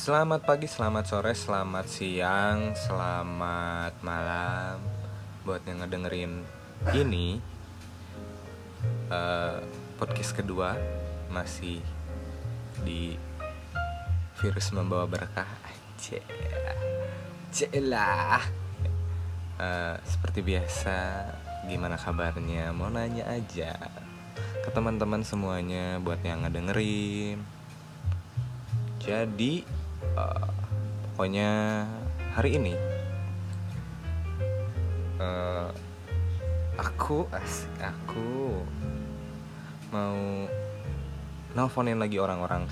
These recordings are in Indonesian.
Selamat pagi, selamat sore, selamat siang, selamat malam. Buat yang ngedengerin ini eh, Podcast kedua Masih di Virus Membawa Berkah. Celah Eh, Seperti biasa Gimana kabarnya? Mau nanya aja Ke teman-teman semuanya Buat yang ngedengerin. Jadi eh, pokoknya hari ini eh, aku asik aku mau nelfonin lagi orang-orang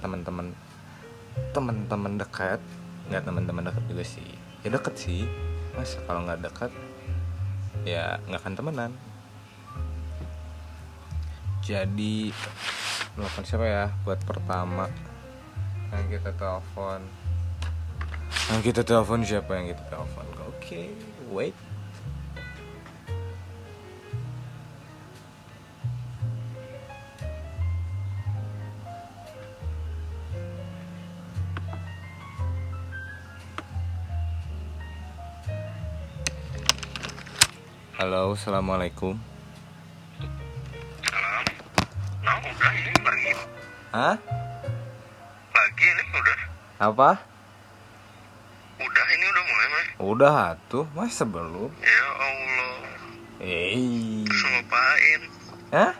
teman-teman teman-teman dekat. Nggak teman-teman dekat juga sih. Ya deket sih. Mas kalau nggak dekat ya nggak akan temenan. Jadi nelfon siapa ya? Buat pertama yang kita telepon yang kita telepon siapa yang kita telepon oke wait Halo, assalamualaikum. Salam. Nah, udah ini lagi. Hah? Ini udah. Apa? Udah ini udah mulai, Mas. Udah tuh, mas sebelum. Ya Allah. Eh, mau ngapain? hah?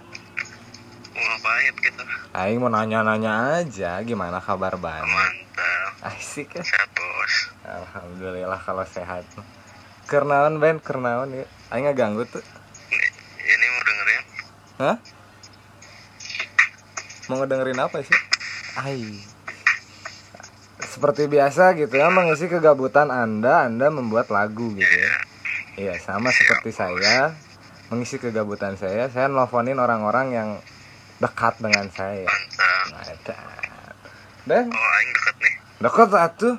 Ngapain kita? Aing mau nanya-nanya aja, gimana kabar banget? Mantap. Asik ya. Sehat, Bos. Alhamdulillah kalau sehat. Kernaon Ben, kernaon ya. Aing nggak ganggu tuh. Ini, ini mau dengerin? Hah? Mau ngedengerin apa sih? Ai. Seperti biasa gitu ya, mengisi kegabutan Anda, Anda membuat lagu gitu ya. Iya, sama seperti saya mengisi kegabutan saya, saya nelfonin orang-orang yang dekat dengan saya. Nah. Ben, Oh, aing deket nih. dekat satu.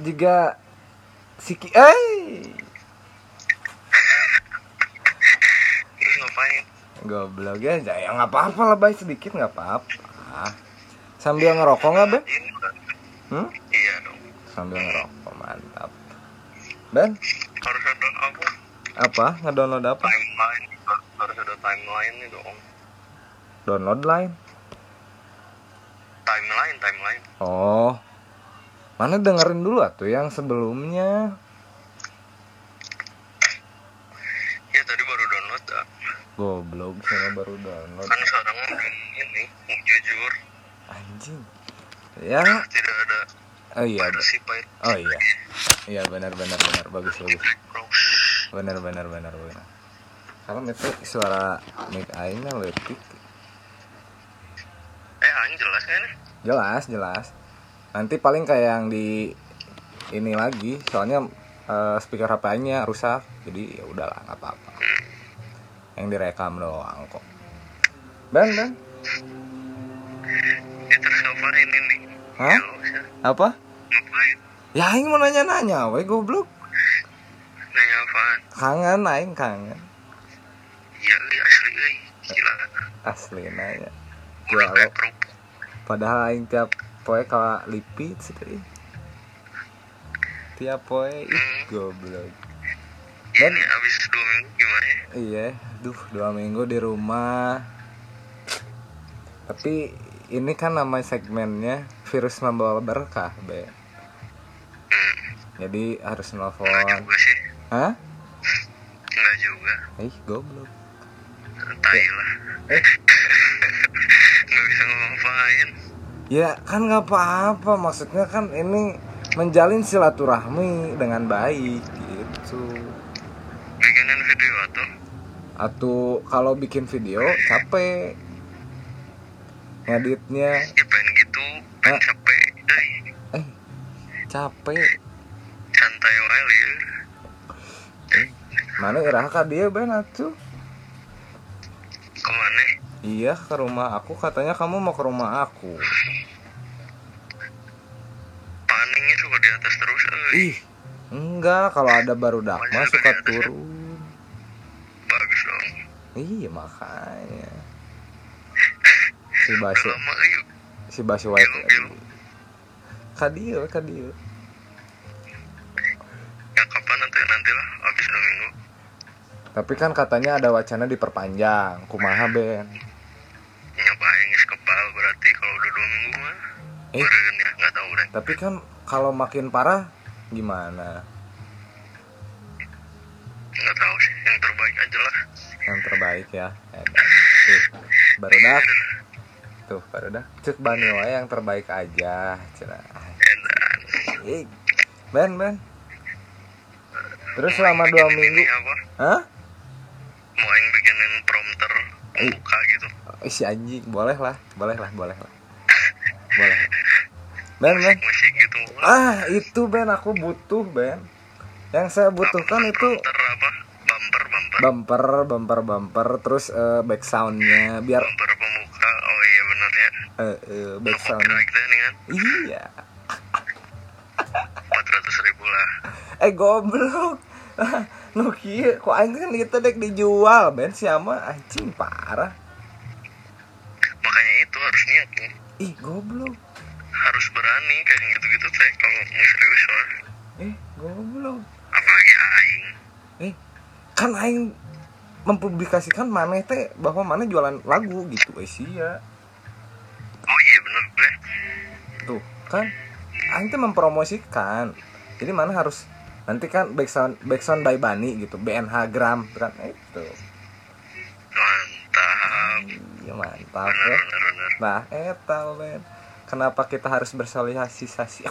Jika Siki, eh, Terus ngapain? goblok ya, ya nggak apa-apa lah, baik sedikit nggak apa-apa. Sambil ngerokok nggak, Ben? Hmm? Iya dong. Sambil ngerokok, mantap. Ben, Harus ada apa? apa? Ngedownload apa? Timeline. Harus ada timeline nih dong. Download line. Timeline, timeline. Oh, mana dengerin dulu tuh yang sebelumnya. Ya tadi baru download. ah. Goblok, saya baru download. Kan sekarang ini jujur. Anjing. Ya, Tidak oh iya, oh iya, iya benar benar benar bagus bagus. Benar benar benar benar. Kalau itu suara mic aingnya letik. Eh, aing jelas kan nih? Jelas, jelas. Nanti paling kayak yang di ini lagi, soalnya eh, speaker HP-nya rusak. Jadi ya udahlah, nggak apa-apa. Yang direkam doang kok. Ben, Ben. Ya terus ini? Hah? Apa? Ngapain? Ya aing mau nanya-nanya, we goblok. Nanya apaan? Kangen aing kangen. Iya, asli, euy. Gila. Asli nanya. Kerupuk. Padahal aing tiap poe ka lipit sih. Tiap poe ih goblok. Dan- Ini abis dua minggu gimana ya? Iya, duh dua minggu di rumah. Tapi ini kan nama segmennya virus membawa berkah, be. Hmm, Jadi harus enggak nelfon. juga sih. Hah? Enggak juga. Ih, goblok. Tai lah. Eh, Nggak bisa ngapain. ya kan nggak apa-apa. Maksudnya kan ini menjalin silaturahmi dengan baik gitu. Bikinin video atau? Atau kalau bikin video capek ngeditnya Ya pengen gitu, pengen Hah? capek. Eh capek santai wae lieur. mana irah ka dia ben atuh Ke mana? iya ke rumah aku katanya kamu mau ke rumah aku Paningnya suka di atas terus, euy. ih enggak kalau ada baru dakma suka turun Bagus dong. iya makanya si yuk. si Basi White. Kadieu kadieu ya kapan nanti nanti lah. Habis dua minggu. Tapi kan katanya ada wacana diperpanjang. Kumaha Ben? Nyobain geus kebal berarti kalau udah dua minggu mah? Eh. Ya nggak tahu deh tapi kan kalau makin parah gimana? Nggak tahu sih. Yang terbaik aja lah. Yang terbaik ya. Edan. tuh baru dah tuh baru dah cek bani wae yang terbaik aja. Ih, Ben Ben. Terus selama dua minggu hah? Mau yang bikinin prompter pembuka gitu. Si anjing. Boleh lah boleh lah boleh lah. Boleh Ben Ben. Musik gitu. Ah itu Ben. Aku butuh Ben. Yang saya butuhkan itu bumper bumper. Bumper bumper bumper. Terus eh, back soundnya biar bumper iya ya eh, eh, back no sound copyright deh nih kan? Iya. 400 ribu lah. Eh goblok. Nu kieu kok aing kan itu dek dijual Ben? Siapa anjing parah. Makanya itu harus niat nih ih goblok. Harus berani kayak gitu-gitu teh kalau mau serius mah eh goblok. Apalagi aing. Eh kan aing mempublikasikan maneh teh? Bahwa maneh jualan lagu gitu. Eh sia. oh iya bener deh tuh kan? Aing teh mempromosikan. Jadi mana harus nanti kan backsound backsound by Bani gitu BNH gram kan? Itu. Mantap. Iya mantap bener ya. Bener bener nah eta Ben kenapa kita harus bersosialisasi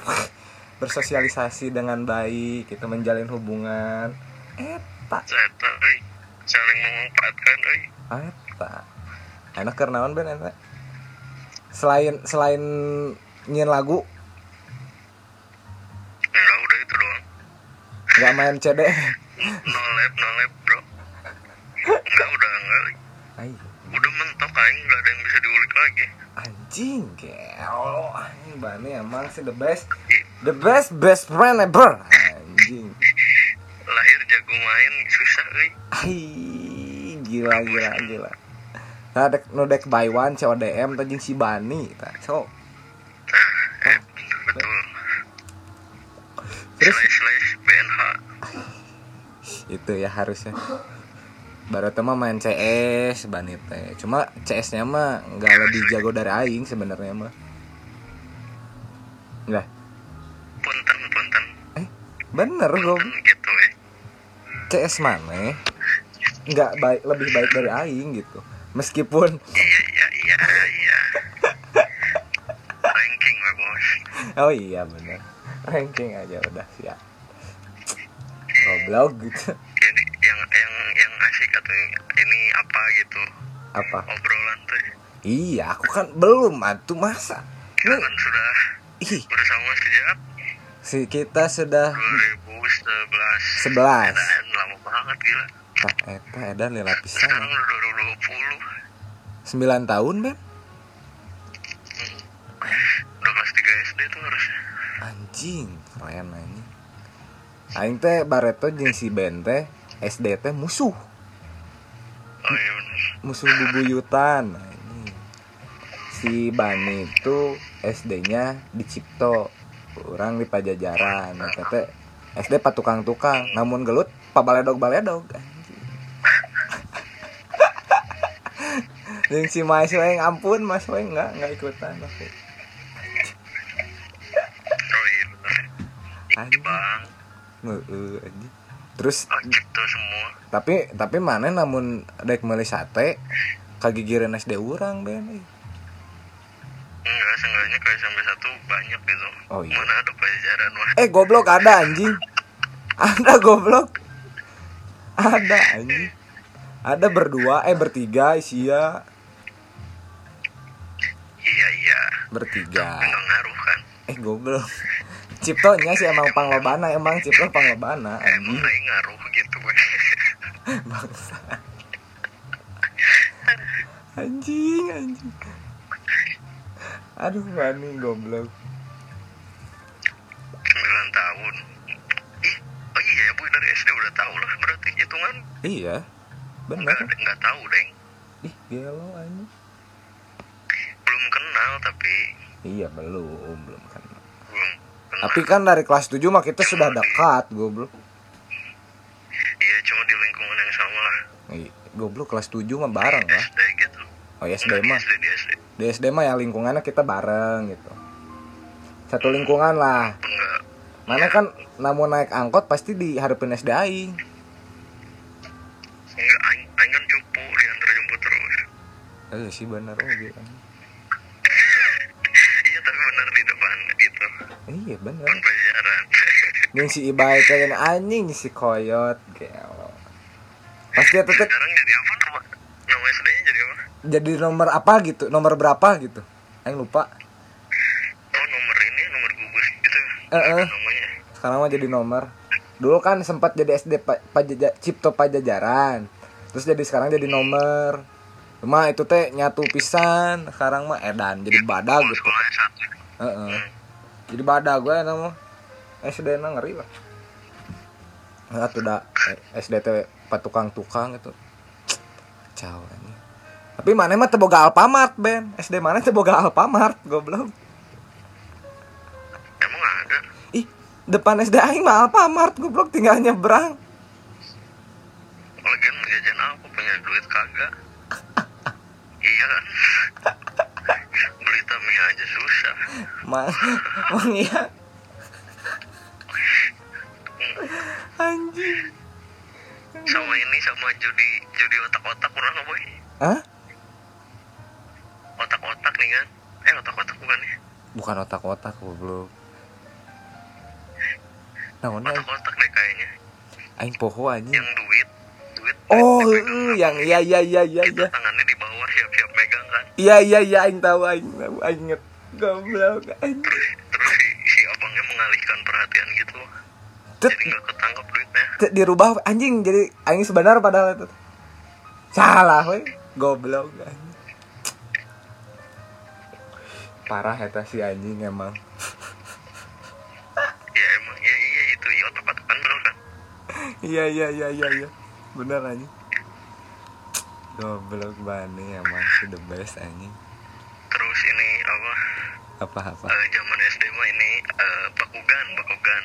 bersosialisasi dengan baik kita menjalin hubungan? Eta Zeta, euy. saling memanfaatkan eta enak kernaon Ben eta selain selain nyin lagu? Enggak udah itu doang. Nggak main CD no lab no lab bro. Enggak udah enggak. Ay, udah mentok aing. Nggak ada yang bisa diulik lagi. Anjing gelo. Anjing Bani emang sih the best. The best best friend ever. Anjing. Lahir jago main susah euy gila gila gila nah dek no dek buy one CODM tadi si Bani tak so. Nah eh, betul. Terus? Slash slash BNH itu ya harusnya. Baru teman main CS Bani teh. Cuma CS nya mah nggak lebih jago dari Aing sebenarnya mah. Nggak? Punten punten. Eh bener gue gitu eh. CS mana? Nggak baik lebih baik dari Aing gitu meskipun iya iya iya iya. Ranking we bos. Oh iya bener. Ranking aja udah siap. Goblok gitu. Ini yang yang yang asik atau ini apa gitu? Apa? Obrolan tuh iya aku kan belum atuh masa? Kita kan sudah ih. bersama sejak si kita sudah 2011 11 Edan, lama banget gila tak eta edan lila pisan. 2020 9 tahun Ben udah kelas 3 SD tuh harusnya. Anjing keren anjing. Aing teh Bareto jeung si Ben teh SD teh musuh. Oh iya bener. Musuh bubuyutan ini. si Bani itu SD-nya di Cipto orang di Pajajaran. Nah, teh SD patukang-tukang namun gelut pabaledog-baledog anjing. Jeung si Mas Weng ampun Mas Weng enggak enggak ikutan aku. oh iya bener Anjing. bang Heeh anjing. Terus oh cipto semua tapi tapi mana namun dek meuli sate kagigireun SD urang Ben. enggak seenggaknya kayak sampai satu banyak gitu Oh, iya. mana ada pajajaran mah Eh goblok ada anjing. Ada goblok. Ada anjing. Ada berdua eh bertiga isia bertiga. enggak ngaruh kan Eh goblok. Ciptonya sih emang panglobana emang Cipto panglobana emang aing ngaruh gitu Bangsa. Anjing anjing. Aduh Bani goblok. 9 tahun ih oh iya ya bu dari SD udah tahu lah berarti hitungan Iya. enggak Bener. enggak tahu deng Ih, gelo anjing. Belum kenal tapi Iya belum belum kan. belum Tapi kan dari kelas 7 mah kita sudah dekat, goblok. Iya cuma di lingkungan yang sama lah Ih, Goblok kelas 7 mah bareng lah. SD gitu Oh ya SD di mah. SD di SD Di SD mah ya lingkungannya kita bareng gitu. Satu lingkungan lah. enggak Mana kan namun naik angkot pasti diharapin SD aing. enggak aing kan cupu diantar jemput terus Eh sih bener oke. iya tapi benar di depan gitu Iya bener. Yang si Ibai kayak anjing si koyot gelo. Pasti ya tetep sekarang jadi apa nama nama SD nya jadi apa jadi nomor apa gitu, nomor berapa gitu. Aing lupa. oh nomor ini nomor gugus gitu Eh, eh. Sekarang mah jadi nomor. Dulu kan sempat jadi SD pa, Pajaja- Cipto Pajajaran. Terus jadi sekarang jadi nomor. Cuma itu teh nyatu pisan. Sekarang mah edan jadi badag gitu. sekolahnya satu Heeh. Jadi badag gue nama SD na ngeri lah. Nah, tuh dah eh, SD teh patukang-tukang itu. Kacau ini. Tapi mana mah teu boga Alfamart, Ben. SD mana teu boga Alfamart, goblok. emang ada Ih, depan SD aing mah Alfamart, goblok tinggal nyebrang. lagian jajan apa punya duit kagak iya kan beli Tamiya aja susah Mang, mang iya. Anjing. sama ini sama judi judi otak-otak pernah nggak boy Hah? otak-otak nih kan eh otak-otak bukan ya Bukan otak-otak goblok. Naon aing? otak-otak deh kayaknya Aing poho anjing. yang duit duit Oh, yang iya iya iya iya iya. tangannya di bawah siap-siap Iya iya iya aing tahu aing tahu aing inget. Goblok anjing. terus si, si abangnya mengalihkan perhatian gitu Tet, jadi nggak ketangkap duitnya tet dirubah anjing jadi aing sebenar padahal itu. Salah we. Goblok anjing. Parah eta si anjing emang. ya emang iya iya itu iya otak-otak kan bener kan Iya iya iya iya iya. Bener anjing. Goblok bani emang si the best anjing. terus ini apa Apa apa. eh, zaman SD mah ini eh, bakugan bakugan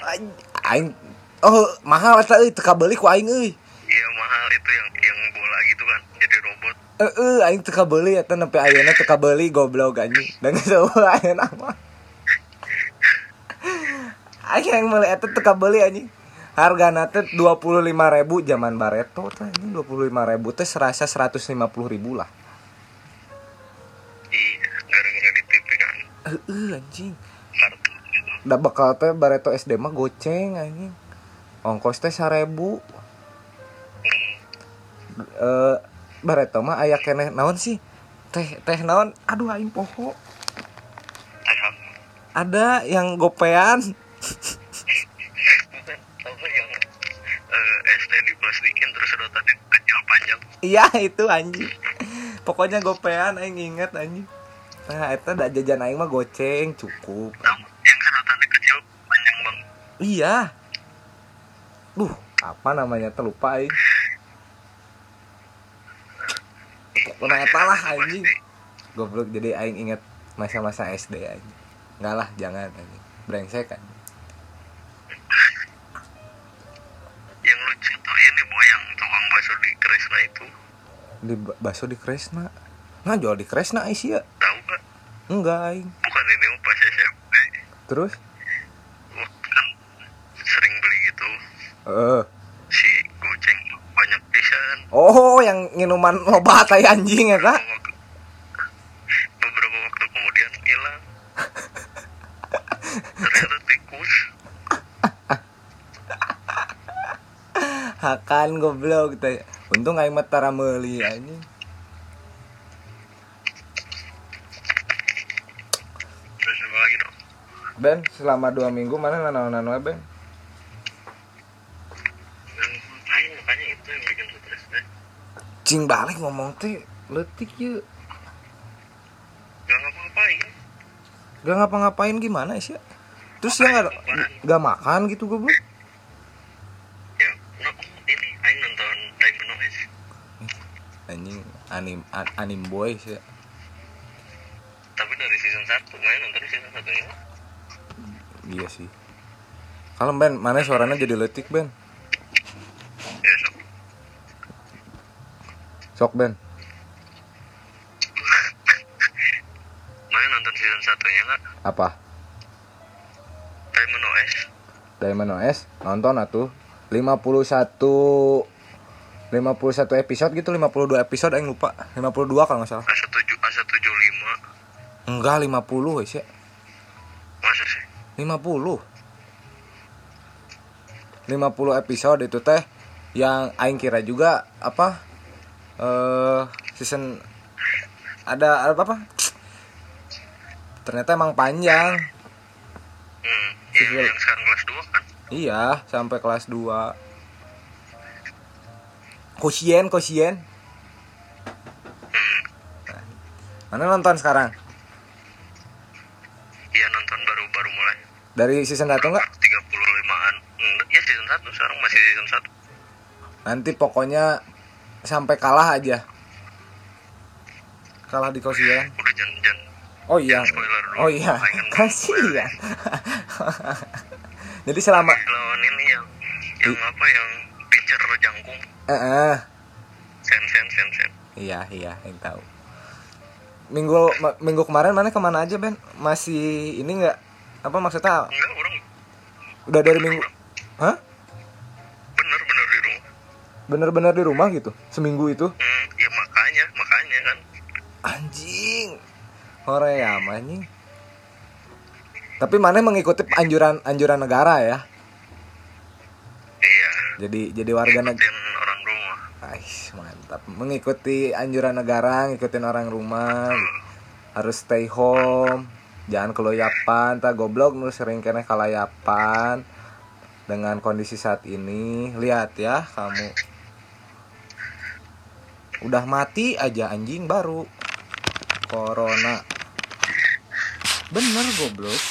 Aing- oh mahal eta euy teu kabeli ku aing euy. iya mahal itu yang yang bola gitu kan jadi robot Heeh, aing teu kabeli eta nepi ayeuna teu kabeli goblok anjing. Dan semua ayeuna mah. Aing yang meuli eta teu kabeli anjing. Hargana teh 25.000 zaman Bareto teh anjing 25.000 teh serasa 150.000 lah. iya gara-gara di TV kan Heeh anjing. Da bakal teh Bareto SD mah goceng anjing. Ongkos teh 1000. Hmm, Eh Bareto mah aya keneh naon sih? Teh teh naon? Aduh aing poho. Ada yang gopean. bukan apa yang eh, SD diplastikin terus sedotannya kecil panjang Iya itu anjing. Pokoknya gopean aing inget anjing. Nah, eta da jajan aing mah goceng cukup. Yang sedotannya kecil panjang bang Iya. Duh, apa namanya tuh lupa aing. Eta lah anjing. Goblok jadi aing inget masa-masa SD anjing. Enggak lah, jangan anjing. Brengsek kan. Kresna itu Di ba- bakso di Kresna. Nah, jual di Kresna Aisyah. tahu gak Enggak aing. bukan ini pas SMP Terus waktu kan sering beli gitu eh si goceng banyak pisan Oh, yang minuman loba tai anjing ya, Kak? Beberapa waktu kemudian hilang ternyata tikus Hakan goblok teh. Untung aing mah tara meuli anjing. dong Ben, selama dua minggu mana nanaon we Ben? makanya itu yang bikin stres deh Cing balik ngomong teh letik ya. gak ngapa-ngapain Gak ngapa-ngapain gimana sih? Terus ya gak, gak makan gitu goblok? ya no, ini Aing nonton Diamond Noise Anjing anim an, anim boy sih. tapi dari season 1 main nonton season 1 nya Iya sih. Kalem Ben, mana suaranya jadi letik Ben? Ya sok. Sok Ben. Mana nonton season satunya nggak? Apa? Diamond OS. Diamond OS nonton atuh 51 51 episode gitu 52 episode aing lupa 52 kalau nggak salah Asa tujuh, asa tujuh lima. enggak 50 wes ya Masa sih? 50 50 episode itu teh yang aing kira juga apa eh season ada apa apa ternyata emang panjang Hmm. Yang, Season- yang sekarang kelas 2 kan? iya sampai kelas 2 kosien kosien Hmm. mana nonton sekarang Iya nonton baru baru mulai. dari season 1 enggak 35-an. Enggak, ya season 1 sekarang masih season 1. nanti pokoknya sampai kalah aja kalah di kosien Udah Oh iya. Jangan spoiler dulu. Oh iya. Pengen Kasihan. Jadi selama lawan ini yang yang apa yang pitcher jangkung eh sen sen sen sen iya iya yang tahu. Minggu ma- minggu kemarin mana ke mana aja Ben? Masih ini nggak apa maksudnya enggak orang udah dari minggu Hah? bener bener di rumah Bener-bener di rumah gitu seminggu itu? hmm, ya makanya makanya kan Anjing. Korea anjing. Tapi mana mengikuti anjuran anjuran negara ya. iya Jadi jadi warga negara ngikutin orang rumah Ais, mantap. Mengikuti anjuran negara, ngikutin orang rumah. Harus stay home. Jangan keloyapan, tak goblok nu sering kena kalayapan. Dengan kondisi saat ini, lihat ya kamu. Udah mati aja anjing baru. Corona. Bener goblok.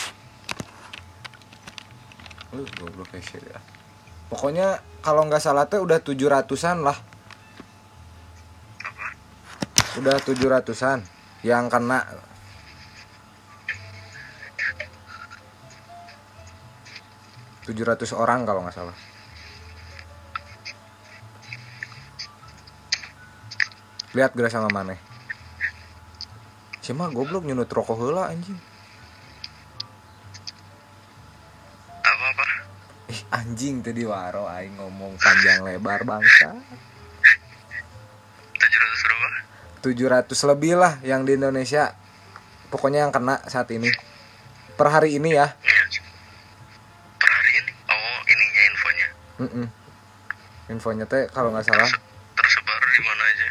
Lu goblok ya. Pokoknya kalau nggak salah teh udah 700-an lah. Udah 700-an yang kena. tujuh ratus orang kalau nggak salah. Lihat gerak sama mana? Cuma goblok nyunut rokok heula anjing. apa apa Ih, anjing tadi waro aing ngomong panjang lebar bangsa. Tujuh ratus berapa 700 lebih lah yang di Indonesia. Pokoknya yang kena saat ini. Per hari ini ya. Per hari ini oh ininya infonya Mm-mm. Infonya teh kalau nggak salah, tersebar di mana aja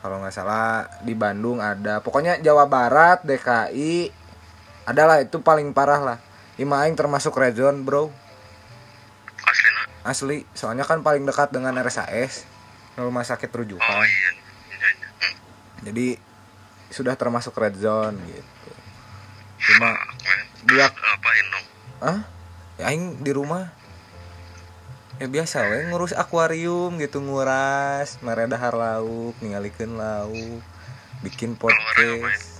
kalau nggak salah di Bandung ada. Pokoknya Jawa Barat, DKI, adalah itu paling parah lah. Ima aing termasuk red zone, bro. asli nak Asli, soalnya kan paling dekat dengan RSAS, rumah sakit oh rujukan. iya, iya. Jadi sudah termasuk red zone gitu. Cuma dua ngapain dong? Ah ya aing di rumah. Ya biasa we ngurus akuarium gitu nguras meredahar lauk ningalikeun lauk bikin podcast.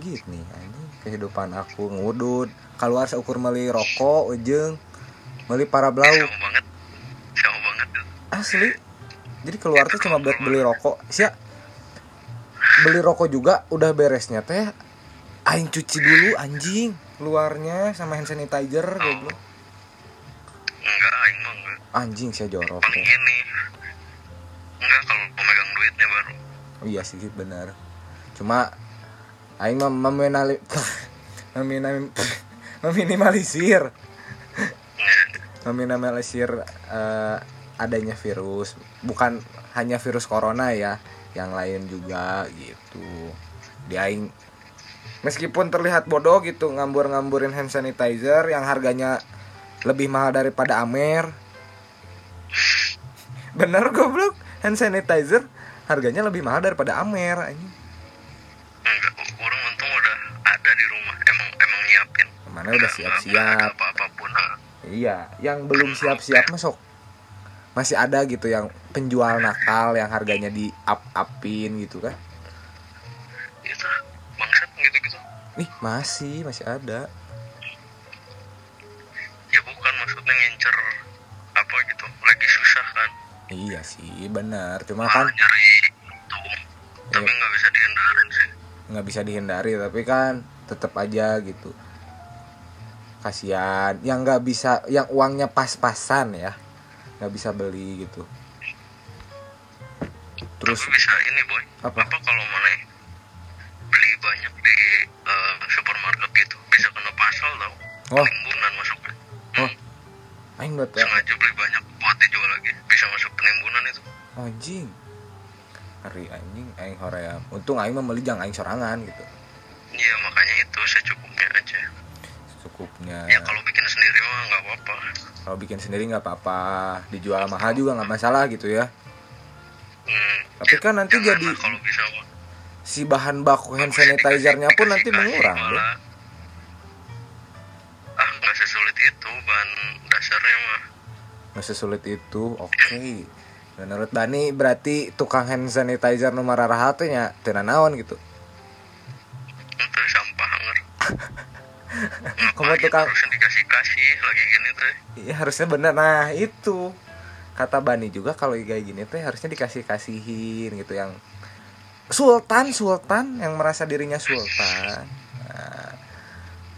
gitu nih anjing. Kehidupan aku ngudut. Keluar seukur meli rokok ujeng meli para blau banget? Banget? Asli. Jadi keluar tuh cuma buat beli rokok. Sia beli rokok juga udah beresnya teh aing cuci dulu anjing luarnya sama hand sanitizer goblok. Enggak aing mah enggak. Anjing saya jorok paling ya. ini. Enggak kalau pemegang duitnya baru. Oh, iya sih benar. Cuma aing mah meminali meminam- meminimalisir. Meminimalisir eh, adanya virus. Bukan hanya virus corona ya yang lain juga gitu. Di aing meskipun terlihat bodoh gitu ngambur-ngamburin hand sanitizer yang harganya lebih mahal daripada Amer. Bener goblok. Hand sanitizer harganya lebih mahal daripada Amer anjing. u- orang untung udah ada di rumah. Emang emang nyiapin. Mana udah siap-siap. Apa apa pun. Iya, yang belum siap-siap masuk masih ada gitu yang penjual nakal yang harganya di up upin gitu kan? Iya, Nih gitu gitu. masih masih ada. Ya bukan maksudnya ngincer apa gitu lagi susah kan? Iya sih benar. Cuma Malah kan nyari untung iya. tapi nggak bisa dihindari sih. Nggak bisa dihindari tapi kan tetap aja gitu. Kasihan. Yang nggak bisa yang uangnya pas-pasan ya nggak bisa beli gitu. Terus tapi bisa ini boy. Apa? kalau mana beli banyak di eh, supermarket gitu. Bisa kena pasal tau. Oh penimbunan masuknya oh aing buat sengaja beli banyak buat dijual lagi. Bisa masuk penimbunan itu. Anjing. Hari anjing. Aing hoream untung aing mah meuli jang aing sorangan gitu. Iya makanya itu secukupnya aja. Cukupnya ya kalau bikin sendiri mah nggak apa-apa kalau bikin sendiri nggak apa-apa dijual mahal juga nggak masalah gitu ya. Hmm, Tapi kan nanti jangan jadi- kalau bisa si bahan baku hand sanitizer-nya pun nanti mengurang ya. ah nggak sesulit itu bahan dasarnya mah. Nggak sesulit itu oke. Menurut Bani berarti tukang hand sanitizer nomor rahatnya tidak naon gitu? Itu sampah Kamu tukang- iya harusnya bener. Nah itu. Kata Bani juga kalau kayak gini tuh harusnya dikasih kasihin gitu yang sultan sultan yang merasa dirinya sultan. Nah,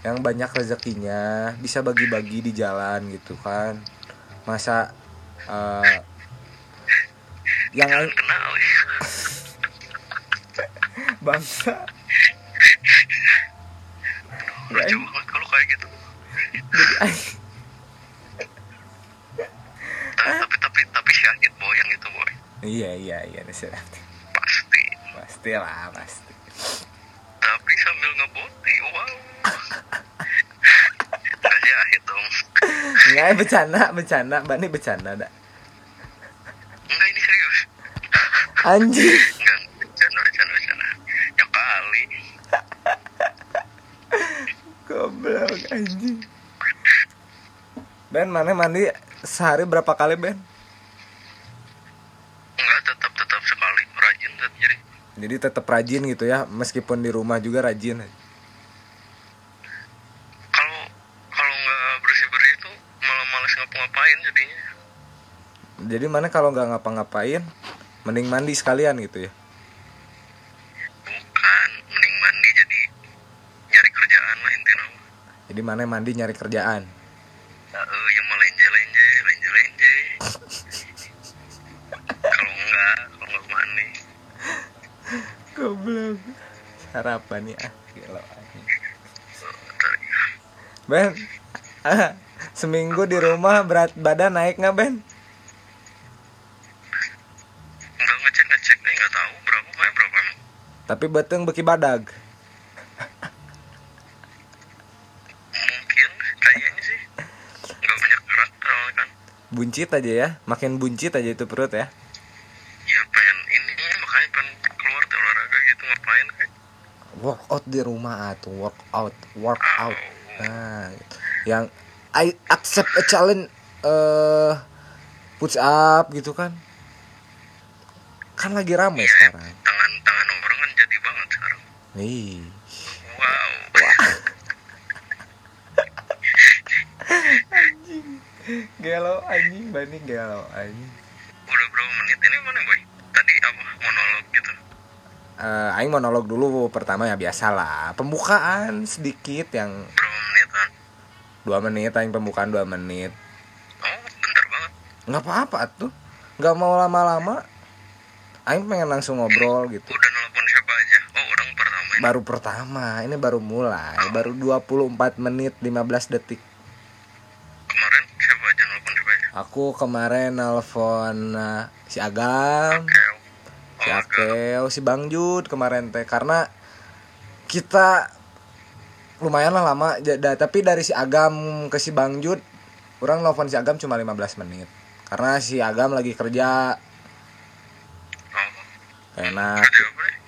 yang banyak rezekinya bisa bagi-bagi di jalan gitu kan. Masa eh, yang ya bangsa. Banget kalau kayak gitu. Jadi tapi tapi tapi, tapi syahid boy yang itu boy. Iya iya iya pasti. Pasti lah pasti. Tapi sambil ngeboti wow. Nggak syahid dong. Nggak eh, bercanda bercanda. Bani bercanda dah enggak ini serius. Anjing. Enggak bercanda bercanda bercanda. Ya kali. Goblok anjing. Ben mana mandi sehari berapa kali Ben? Enggak tetap tetap sekali. Rajin tetap jadi. Jadi tetap rajin gitu ya meskipun di rumah juga rajin. Kalau kalau nggak bersih bersih itu malah males ngapa-ngapain jadinya. Jadi mana kalau nggak ngapa-ngapain mending mandi sekalian gitu ya? Bukan mending mandi jadi nyari kerjaan lah intinya. Jadi mana mandi nyari kerjaan Ya, eh, yang mau lenje lenje lenje lenje kalau enggak kalau enggak mandi goblok. Sarapan ya ah ya. Ben ah, seminggu di rumah berat badan naik nggak Ben? Enggak ngecek ngecek nih nggak tahu berapa mah berapa emang. Tapi beteng beki badag. Mungkin kayaknya sih. Nggak banyak gerak kan. Buncit aja ya makin buncit aja itu perut ya pengen ini makanya pengen keluar tuh olahraga gitu ngapain kayak workout di rumah atuh workout workout. Nah yang I accept a challenge eh push up gitu kan. Kan lagi rame sekarang. Tangan tangan orang kan jadi banget sekarang. Nih. Wow. Gelo anjing. Bani gelo anjing udah berapa menit ini mana boy tadi apa monolog gitu Eh, Aing monolog dulu pertama ya biasa lah pembukaan sedikit yang dua menit Aing pembukaan dua menit. Oh bentar banget nggak apa-apa tuh. Nggak mau lama-lama. Aing pengen langsung ngobrol gitu. Udah nelpon siapa aja? Oh orang pertama ini baru pertama ini baru mulai. Baru 24 menit 15 detik. Kemarin siapa aja nelpon siapa aja? Aku kemarin nelfon eh, si Agam. Oke. Si oh agak Akeo si Bang Jud kemarin teh. Karena kita lumayan lah lama. Jeda tapi dari si Agam ke si Bang Jud orang nelfon si Agam cuma 15 menit. Karena si Agam lagi kerja. Oh. Enak.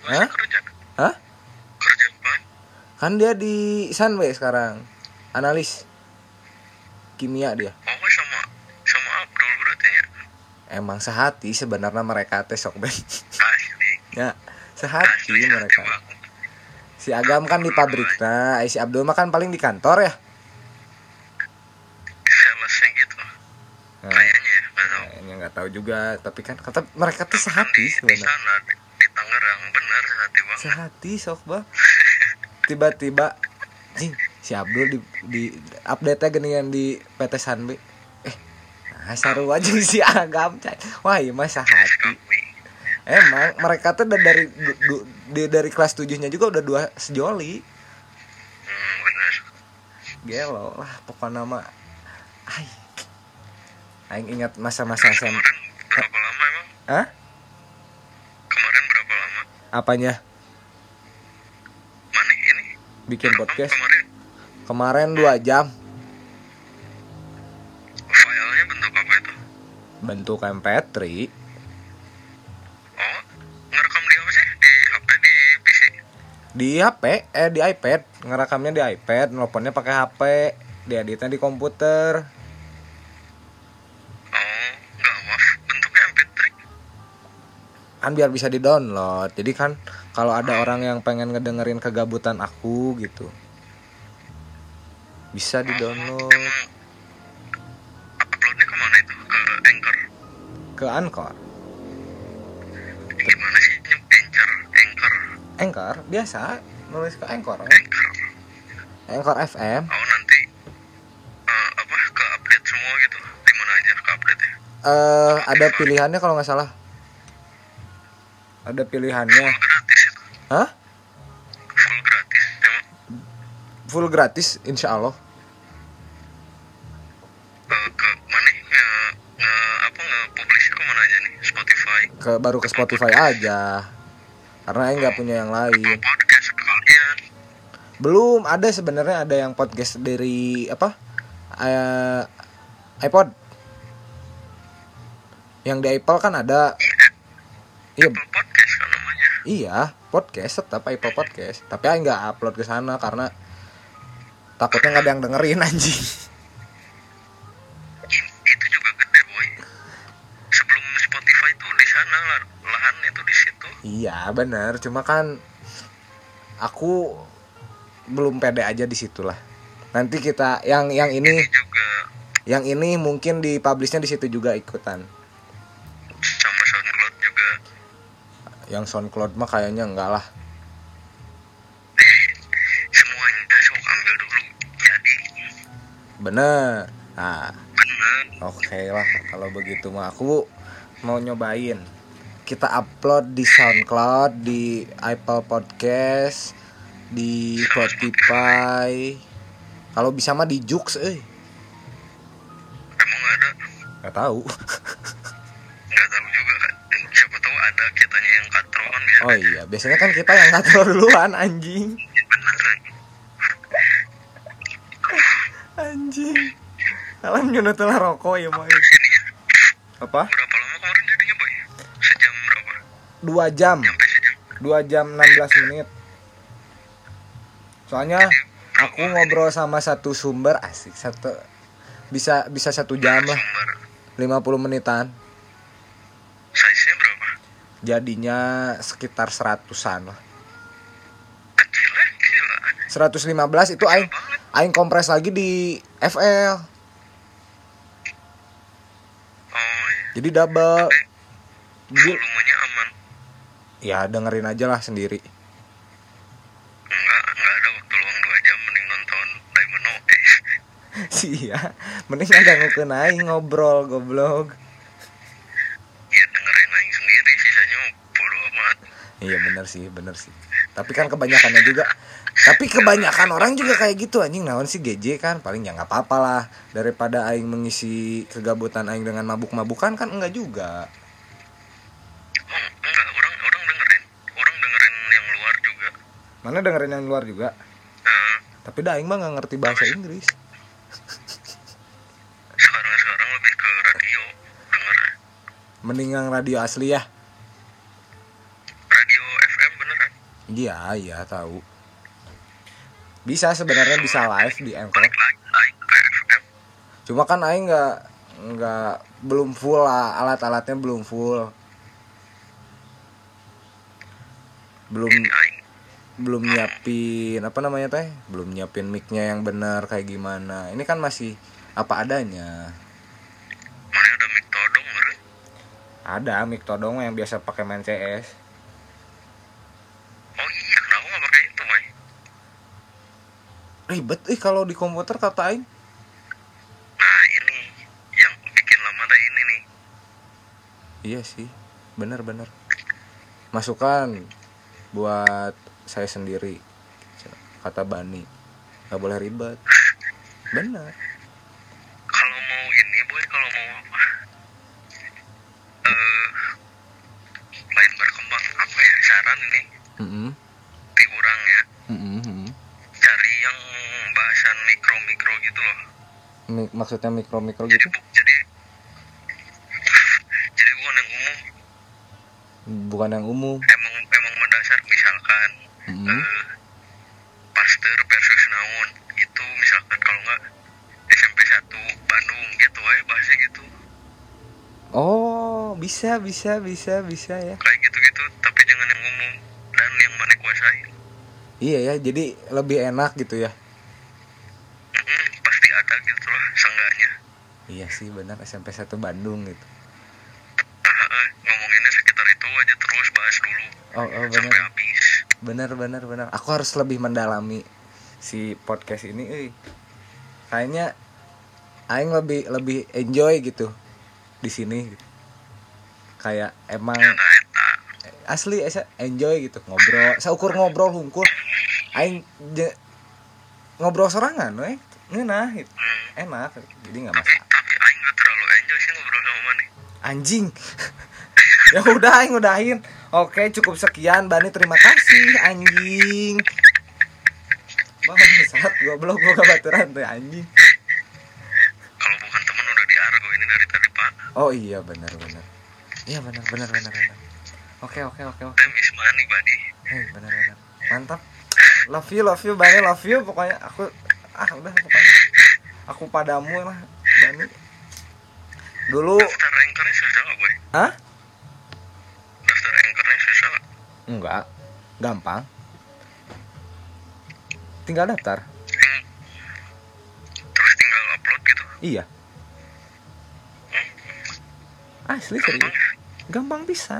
Hah? kerja? Hah? kan dia di Sunway sekarang. Analis kimia dia. Oh sama sama Abdul berarti ya? Emang sehati sebenarnya mereka teh sok ben ya sehati mereka. Si Agam kan di pabrik nah si Abdul mah kan paling di kantor ya? Salesnya gitu. Nah, kayaknya ya tahu. kayaknya nggak tahu juga. Tapi kan kata mereka tuh sehati sebenarnya sana di, di Tangerang bener sehati banget. Sehati sok bang. Tiba-tiba jing si Abdul di, di update nya geningan di PT Sanbe. Eh nah, saru aja si Agam cai wah iya mah sehati emang mereka tuh udah dari du- du- di- dari kelas tujuhnya juga udah dua sejoli. Hmm, bener. Gelo lah pokoknya nama. Ay aing ingat masa-masa SM kemarin berapa lama emang? Hah? kemarin berapa lama? Apanya? Mana ini? Bikin Rekam podcast. kemarin? Kemarin dua jam. Filenya bentuk apa itu? Bentuk MP3 di HP eh di iPad. Ngerekamnya di iPad nelponnya pakai HP dieditnya di komputer. Oh nggak maaf bentuknya MP3 kan biar bisa di download jadi kan kalau ada orang yang pengen ngedengerin kegabutan aku gitu. Bisa di download emang uploadnya ke mana itu? Ke Anchor? Ke Anchor. Gimana sih nyem Anchor Anchor biasa nulis ke Anchor. Ya. Anchor Anchor FM oh nanti eh, apa ke update semua gitu. Di mana aja ke update ya eh ada pilihannya kalau nggak salah. Ada pilihannya. Full gratis itu. Hah? full gratis emang? Full gratis insya Allah. Eh, ke mana? Nge, nge apa nge publish ke mana aja nih? Spotify. Ke baru ke Spotify aja karena Aing nggak punya yang lain. Belum ada sebenarnya ada yang podcast dari apa eh, iPod. Yang di Apple kan ada. Iya. Apple podcast kan namanya. Iya podcast tetap Apple podcast. Tapi Aing nggak upload ke sana karena takutnya nggak ada yang dengerin anjing bener cuma kan aku belum pede aja di situ lah nanti kita yang yang ini yang ini mungkin di publishnya di situ juga ikutan. Sama SoundCloud juga. Yang SoundCloud mah kayaknya enggak lah. Semuanya sok ambil dulu. Jadi. Bener. Nah oke lah kalau begitu mah aku mau nyobain kita upload di SoundCloud di Apple Podcast di Spotify. Kalau bisa mah di Jux eh emang ada? Nggak tahu. Nggak tahu juga kan siapa tahu ada kitanya yang katro kan bisa oh aja. iya biasanya kan kita yang ngatur duluan anjing. Anjing. Alam nyunut lah rokok ya mah sini ya. Apa dua jam. Nyampe sejam dua jam 16 menit. Soalnya aku ngobrol sama satu sumber asik satu bisa bisa satu jam lah. Sumber 50 menitan. Berapa? Jadinya sekitar seratusan lah. Kecil ya gila 115 itu aing aing kompres lagi di FL oh iya. Jadi double. Jadi ya dengerin aja lah sendiri enggak enggak ada waktu luang dua jam mending nonton Diamond OS sih ya mending ada ngukeun aing ngobrol goblok ya dengerin aing sendiri sisanya bodo amat Iya bener sih, bener sih. Tapi kan kebanyakannya juga. Tapi kebanyakan orang juga kayak gitu anjing. Naon sih GJ kan paling ya nggak apa-apa lah daripada aing mengisi kegabutan aing dengan mabuk-mabukan kan enggak juga. oh, enggak orang orang dengerin orang dengerin yang luar juga Mana dengerin yang luar juga. Heeh. Tapi dah aing mah nggak ngerti bahasa Inggris. sekarang sekarang lebih ke radio denger Mending yang radio asli ya. radio FM beneran Iya, iya tahu. Bisa sebenarnya bisa live di Anchor. Cuma kan aing nggak nggak belum full lah alat-alatnya belum full. Belum ini belum nyiapin apa namanya teh? Belum nyiapin micnya yang benar kayak gimana. Ini kan masih apa adanya. Mana ada mic todong meren ada mic todong yang biasa pakai main CS Oh iya, kenapa nggak pakai itu, Mai? ribet ih kalau di komputer kata aing Nah, ini yang bikin lama teh ini nih. iya sih bener-bener masukan buat saya sendiri kata Bani nggak boleh ribet bener Kalau mau ini, boy, kalau mau apa? Eh, lain berkembang apa ya? Saran ini, Mm-mm. di orang ya. Mm-mm, mm-mm. Cari yang bahasan mikro-mikro gitu loh. Mi- maksudnya mikro mikro Jadi gitu jadi jadi bukan yang umum, bukan yang umum Mm-mm. eh, Pasteur versus naon. Itu misalkan kalau nggak SMP 1 Bandung gitu aja bahasnya gitu. Oh bisa bisa bisa bisa ya. Kayak gitu-gitu tapi jangan yang umum dan yang mana kuasai. Iya ya jadi lebih enak gitu ya. Pasti ada gitu lah seenggaknya. Iya sih benar SMP 1 Bandung gitu. Nah, ngomonginnya sekitar itu aja terus bahas dulu. Oh, oh sampai benar benar benar aku harus lebih mendalami si podcast ini euy. kayaknya aing lebih lebih enjoy gitu di sini. Kayak emang asli esa enjoy gitu. Ngobrol saukur ngobrol hungkul. Aing je- ngobrol sorangan we ngeunah gitu. enak jadi nggak masalah. Tapi Aing nggak terlalu enjoy sih ngobrol sama mana anjing. Ya udah aing udahin oke cukup sekian Bani. Terima kasih anjing. Bangsat goblok gua gak baturan tuh anjing. Kalau bukan teman udah di argo ini dari tadi pak. Oh iya benar benar. Iya benar benar benar benar. Oke oke oke oke. Time is money buddy Hei benar benar. Mantap. Love you love you Bani love you. Pokoknya aku Ah udah pokoknya. Aku padamu lah Bani. Dulu daftar anchornya susah nggak boy. Hah? daftar anchornya susah nggak Enggak. Gampang. Tinggal daftar. Hmm. terus tinggal upload gitu? Iya. Asli gampang serius ya? Gampang bisa.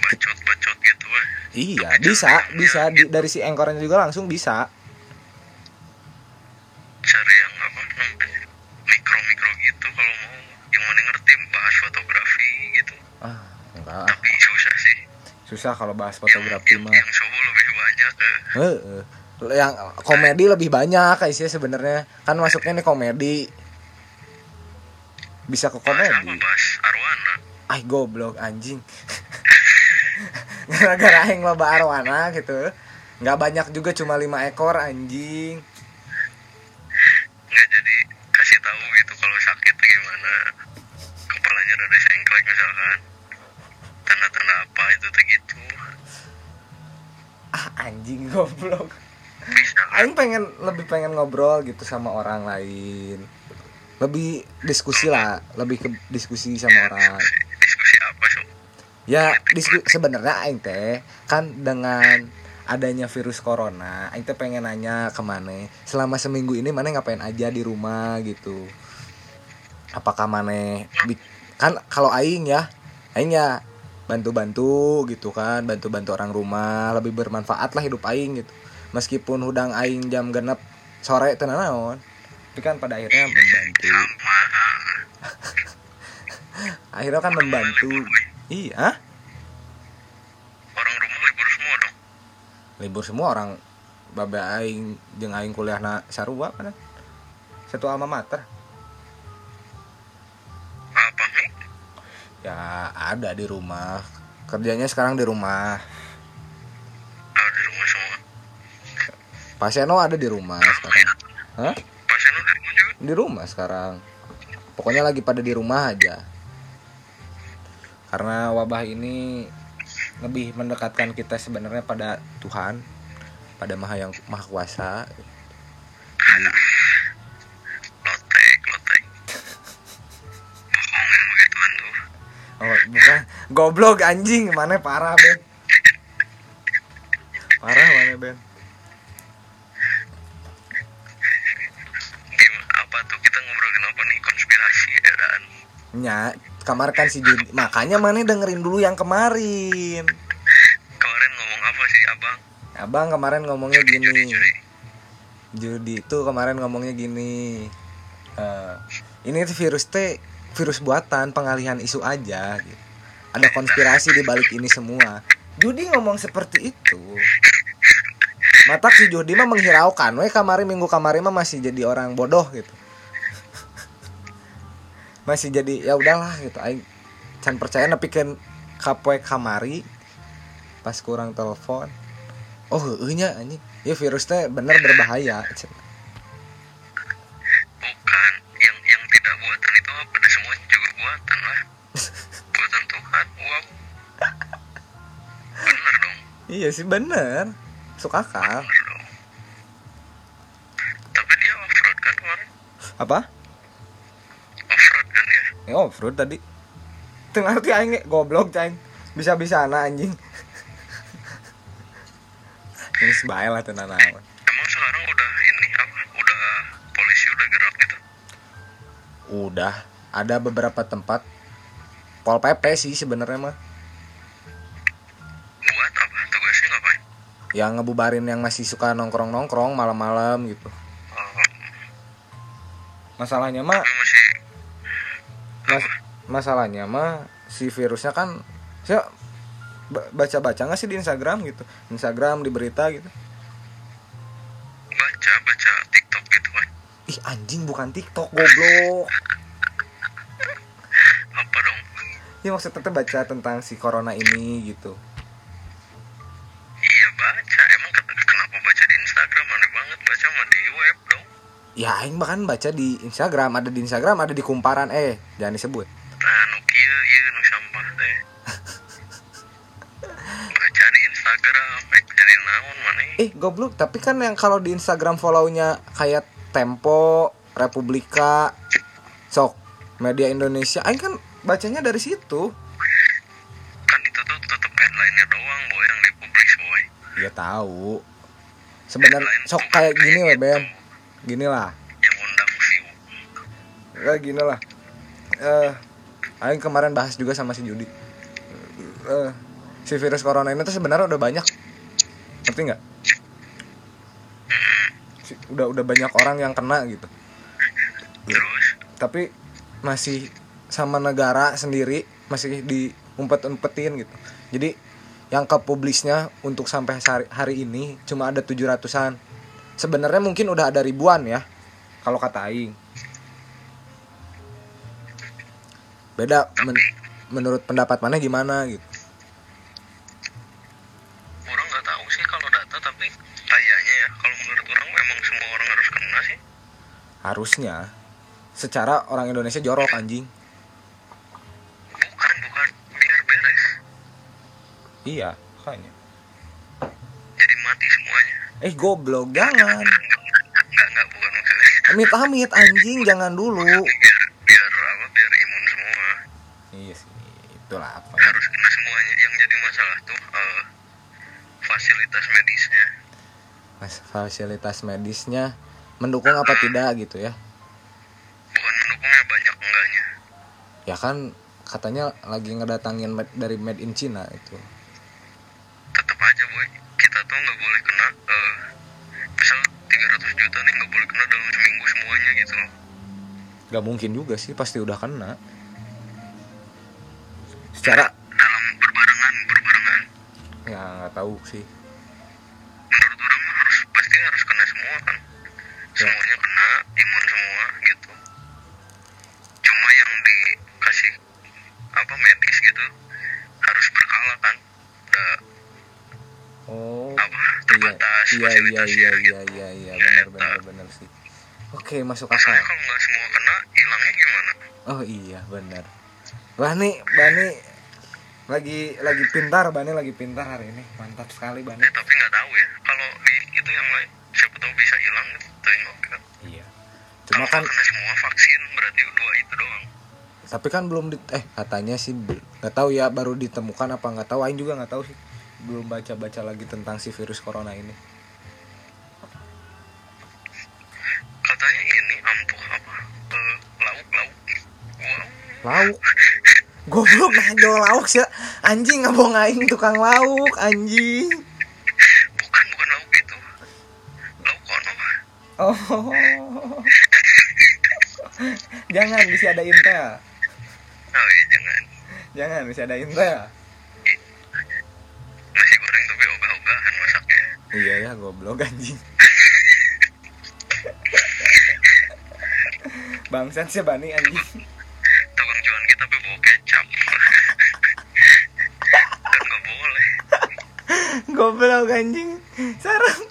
Bacot bacot gitu weh. Iya bisa Bisa. Di, Dari si engkornya juga langsung bisa cari yang apa namanya mikro mikro gitu kalau mau yang mana ngerti bahas fotografi gitu Ah enggak tapi susah sih Susah kalau bahas yang, fotografi yang, mah. Yang suhu lebih banyak. Eh. Heeh. yang komedi lebih banyak kayak sih sebenarnya. Kan masuknya nih komedi. Bisa ke komedi. Bahas arwana. Ay goblok anjing. Gara-gara aing loba arwana gitu. Nggak banyak juga cuma lima ekor anjing. Nggak jadi kasih tahu gitu kalau sakit gimana. Kepalanya rada sengklek misalkan itu tuh gitu. Ah anjing goblok. Bisa aing pengen lebih pengen ngobrol gitu sama orang lain. Lebih diskusi lah lebih ke diskusi sama orang. diskusi, diskusi apa so Ya, disku- sebenarnya aing teh kan dengan adanya virus corona, aing teh pengen nanya ke Mane, selama seminggu ini Mane ngapain aja di rumah gitu. Apakah Mane bi- kan kalau aing ya, aing ya bantu-bantu gitu kan, bantu-bantu orang rumah, lebih bermanfaat lah hidup aing gitu. Meskipun hudang aing jam genep sore teu naon. Tapi kan pada akhirnya membantu. Akhirnya kan membantu. Iya, orang rumah libur semua dong libur semua orang babe aing jeung aing kuliah na sarua kan satu alma mater ya ada di rumah. Kerjanya sekarang di rumah. Ah di rumah semua. Pak Seno ada di rumah sekarang. Hah? pasien udah di rumah juga? Di rumah sekarang. Pokoknya lagi pada di rumah aja. Karena wabah ini lebih mendekatkan kita sebenarnya pada Tuhan pada Maha yang Maha Kuasa. Jadi, Oh, bukan. Goblok anjing, mana parah, Ben. Parah mana, Ben? apa tuh? Kita ngobrolin apa nih? Konspirasi ya dan nya kamar kan si Judi makanya mana dengerin dulu yang kemarin. Kemarin ngomong apa sih abang? Abang kemarin ngomongnya judi gini judi. Judi itu kemarin ngomongnya gini. Eh, ini tuh virus teh virus buatan pengalihan isu aja gitu. ada konspirasi di balik ini semua. Judi ngomong seperti itu. Matak si Judi mah menghiraukan we kemarin minggu kemarin mah masih jadi orang bodoh gitu. Masih jadi ya udahlah gitu. Aing can percaya nepikeun kapoe kamari pas kurang telepon. Oh nya anjing. Ya virus teh bener berbahaya cenah. Iya sih bener. Masuk akal. Tapi dia off road kan kemarin? Apa? Off road kan ya ya oh fruit tadi. Tengah arti aing goblok caing bisa bisa anak anjing. Ini sebaik lah tenan emang sekarang udah ini apa? Udah polisi udah gerak gitu? Udah. Ada beberapa tempat. Pol pp sih sebenarnya mah yang ngebubarin yang masih suka nongkrong nongkrong malam-malam gitu. Masalahnya mah mas- masalahnya mah si virusnya kan saya baca baca nggak sih di Instagram gitu? Instagram di berita gitu. Baca baca TikTok gitu kan ih anjing bukan TikTok goblok. Apa dong? Ya maksudnya baca tentang si corona ini gitu ya aing bahkan baca di Instagram ada di Instagram ada di kumparan eh jangan disebut. Nah nu kieu ieu nu sampah teh. Baca di Instagram eh jadi naon mana eh? Goblok tapi kan yang kalau di Instagram follownya kayak Tempo Republika sok media Indonesia aing kan bacanya dari situ. Kan itu tuh tetep headline-nya doang boy yang dipublish boy. Ya tahu. Sebenarnya sok kayak gini lah Ben gini lah yang undang view kayak gini lah eh Aing kemarin bahas juga sama si Judi. Eh si virus corona ini tuh sebenarnya udah banyak. Ngerti nggak? Si- udah udah banyak orang yang kena gitu. Terus? Tapi masih sama negara sendiri masih diumpet-umpetin gitu. Jadi yang ke publisnya untuk sampai hari, hari ini cuma ada 700-an sebenarnya mungkin udah ada ribuan ya kalau kata Aing. Beda men- menurut pendapat mana gimana gitu. Orang nggak tahu sih kalau data tapi kayaknya ya. Kalau menurut orang memang semua orang harus kena sih. Harusnya. Secara orang Indonesia jorok anjing. Bukan bukan. Biar beres. Iya kayaknya jadi mati semuanya eh goblok jangan. Nggak nggak bukan maksudnya amit amit anjing jangan dulu. Biar biar apa biar imun semua. Iya sih itulah apa. Harus kena semuanya. Yang jadi masalah tuh eh, fasilitas medisnya. Mas, fasilitas medisnya mendukung apa tidak gitu ya? Bukan mendukungnya banyak enggaknya. Ya kan katanya lagi ngedatangin med- dari made in China itu tetap aja boy kita tuh nggak boleh kena eh, misal 300 juta nih nggak boleh kena dalam seminggu semuanya gitu. Nggak mungkin juga sih pasti udah kena. Secara dalam berbarengan berbarengan ya nggak tahu sih. Menurut orang harus pasti harus kena semua kan. Ya. semuanya kena imun semua gitu. Cuma yang dikasih apa medis gitu harus berkala kan. Udah oh apa iya. terbatas iya iya fasilitasnya iya gitu. iya iya iya benar oke masuk akal. Masalahnya kalau nggak semua kena hilangnya gimana? Oh iya benar Bani Bani lagi lagi pintar Bani lagi pintar hari ini. Mantap sekali Bani. Eh tapi nggak tahu ya. Kalau di itu yang lain siapa tahu bisa hilang gitu tengok kan iya. Cuma kalau kan kena semua vaksin berarti dua itu doang. Tapi kan belum di, eh katanya sih nggak tahu ya baru ditemukan apa nggak tahu. Aing juga nggak tahu sih. Belum baca baca lagi tentang si virus corona ini katanya ini ampuh apa eh, lauk. Goblok nah jual lauk sih. Anjing nggak mau ngaing tukang lauk anjing. Bukan bukan lauk itu. Lauk kono oh. Jangan bisa adain teh oh iya jangan. Jangan bisa adain teh nasi goreng tapi ogah-ogahan masaknya. Iya ya goblok anjing. Bangsat sih bani anjing tukang jualan kita tapi bawa kecap dan nggak boleh goblok anjing. Sarang.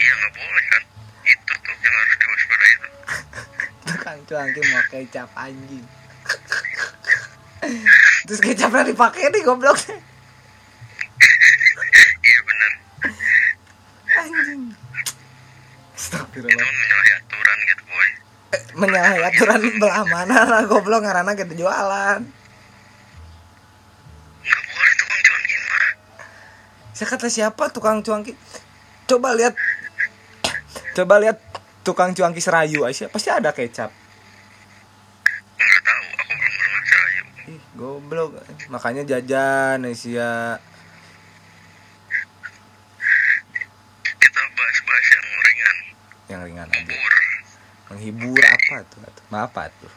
Iya nggak boleh kan? Itu tuh yang harus diwaspadai itu. Tukang cuangki mau kecap anjing. Terus kecapnya dipakai nih goblok. Iya benar anjing. Itu Astagfirullah. Kan menyalahi aturan gitu boy. Eh, menyalahi aturan belah mana lah goblok karena kita jualan nggak boleh tukang jualan gimana saya kata siapa tukang cuangki? Coba lihat. Coba lihat tukang cuangki serayu Aisyah pasti ada kecap. Nggak tahu aku belum pernah sayu ih goblok. Makanya jajan Aisyah. Kita bahas-bahas yang ringan. Yang ringan aja. Bubur. Menghibur apa tuh? Maaf apa tuh.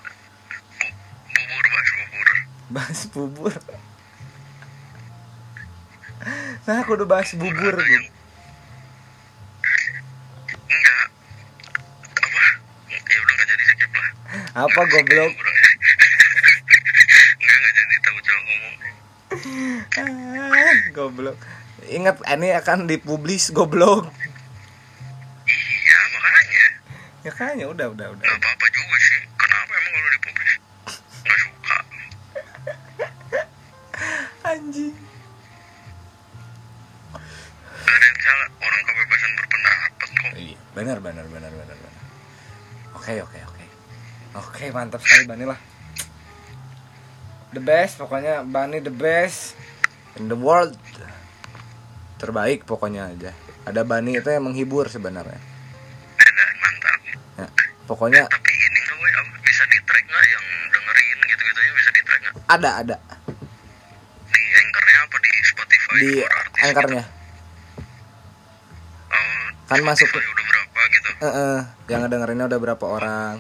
Bubur bahas bubur. Bahas bubur nah aku udah bahas bubur gitu. enggak. Apa? Ya udah nggak jadi skip lah. Apa goblok? Enggak nggak jadi tahu cowok ngomong. Ah, goblok. Ingat ini akan dipublis goblok. Iya makanya. Ya kayaknya udah udah udah. Nggak benar benar benar benar benar oke oke oke. Oke mantap sekali Bani lah. The best pokoknya Bani the best in the world. Terbaik pokoknya aja. Ada Bani itu yang menghibur sebenarnya. Dan mantap. Ya, pokoknya tapi ini apa, bisa di track nggak? Yang dengerin gitu-gitu ya bisa di track nggak? Ada ada. Di anchornya apa di Spotify? Di anchornya. gitu? oh, Kan masuk- Spotify udah eh eh, yang dengerinnya udah berapa orang?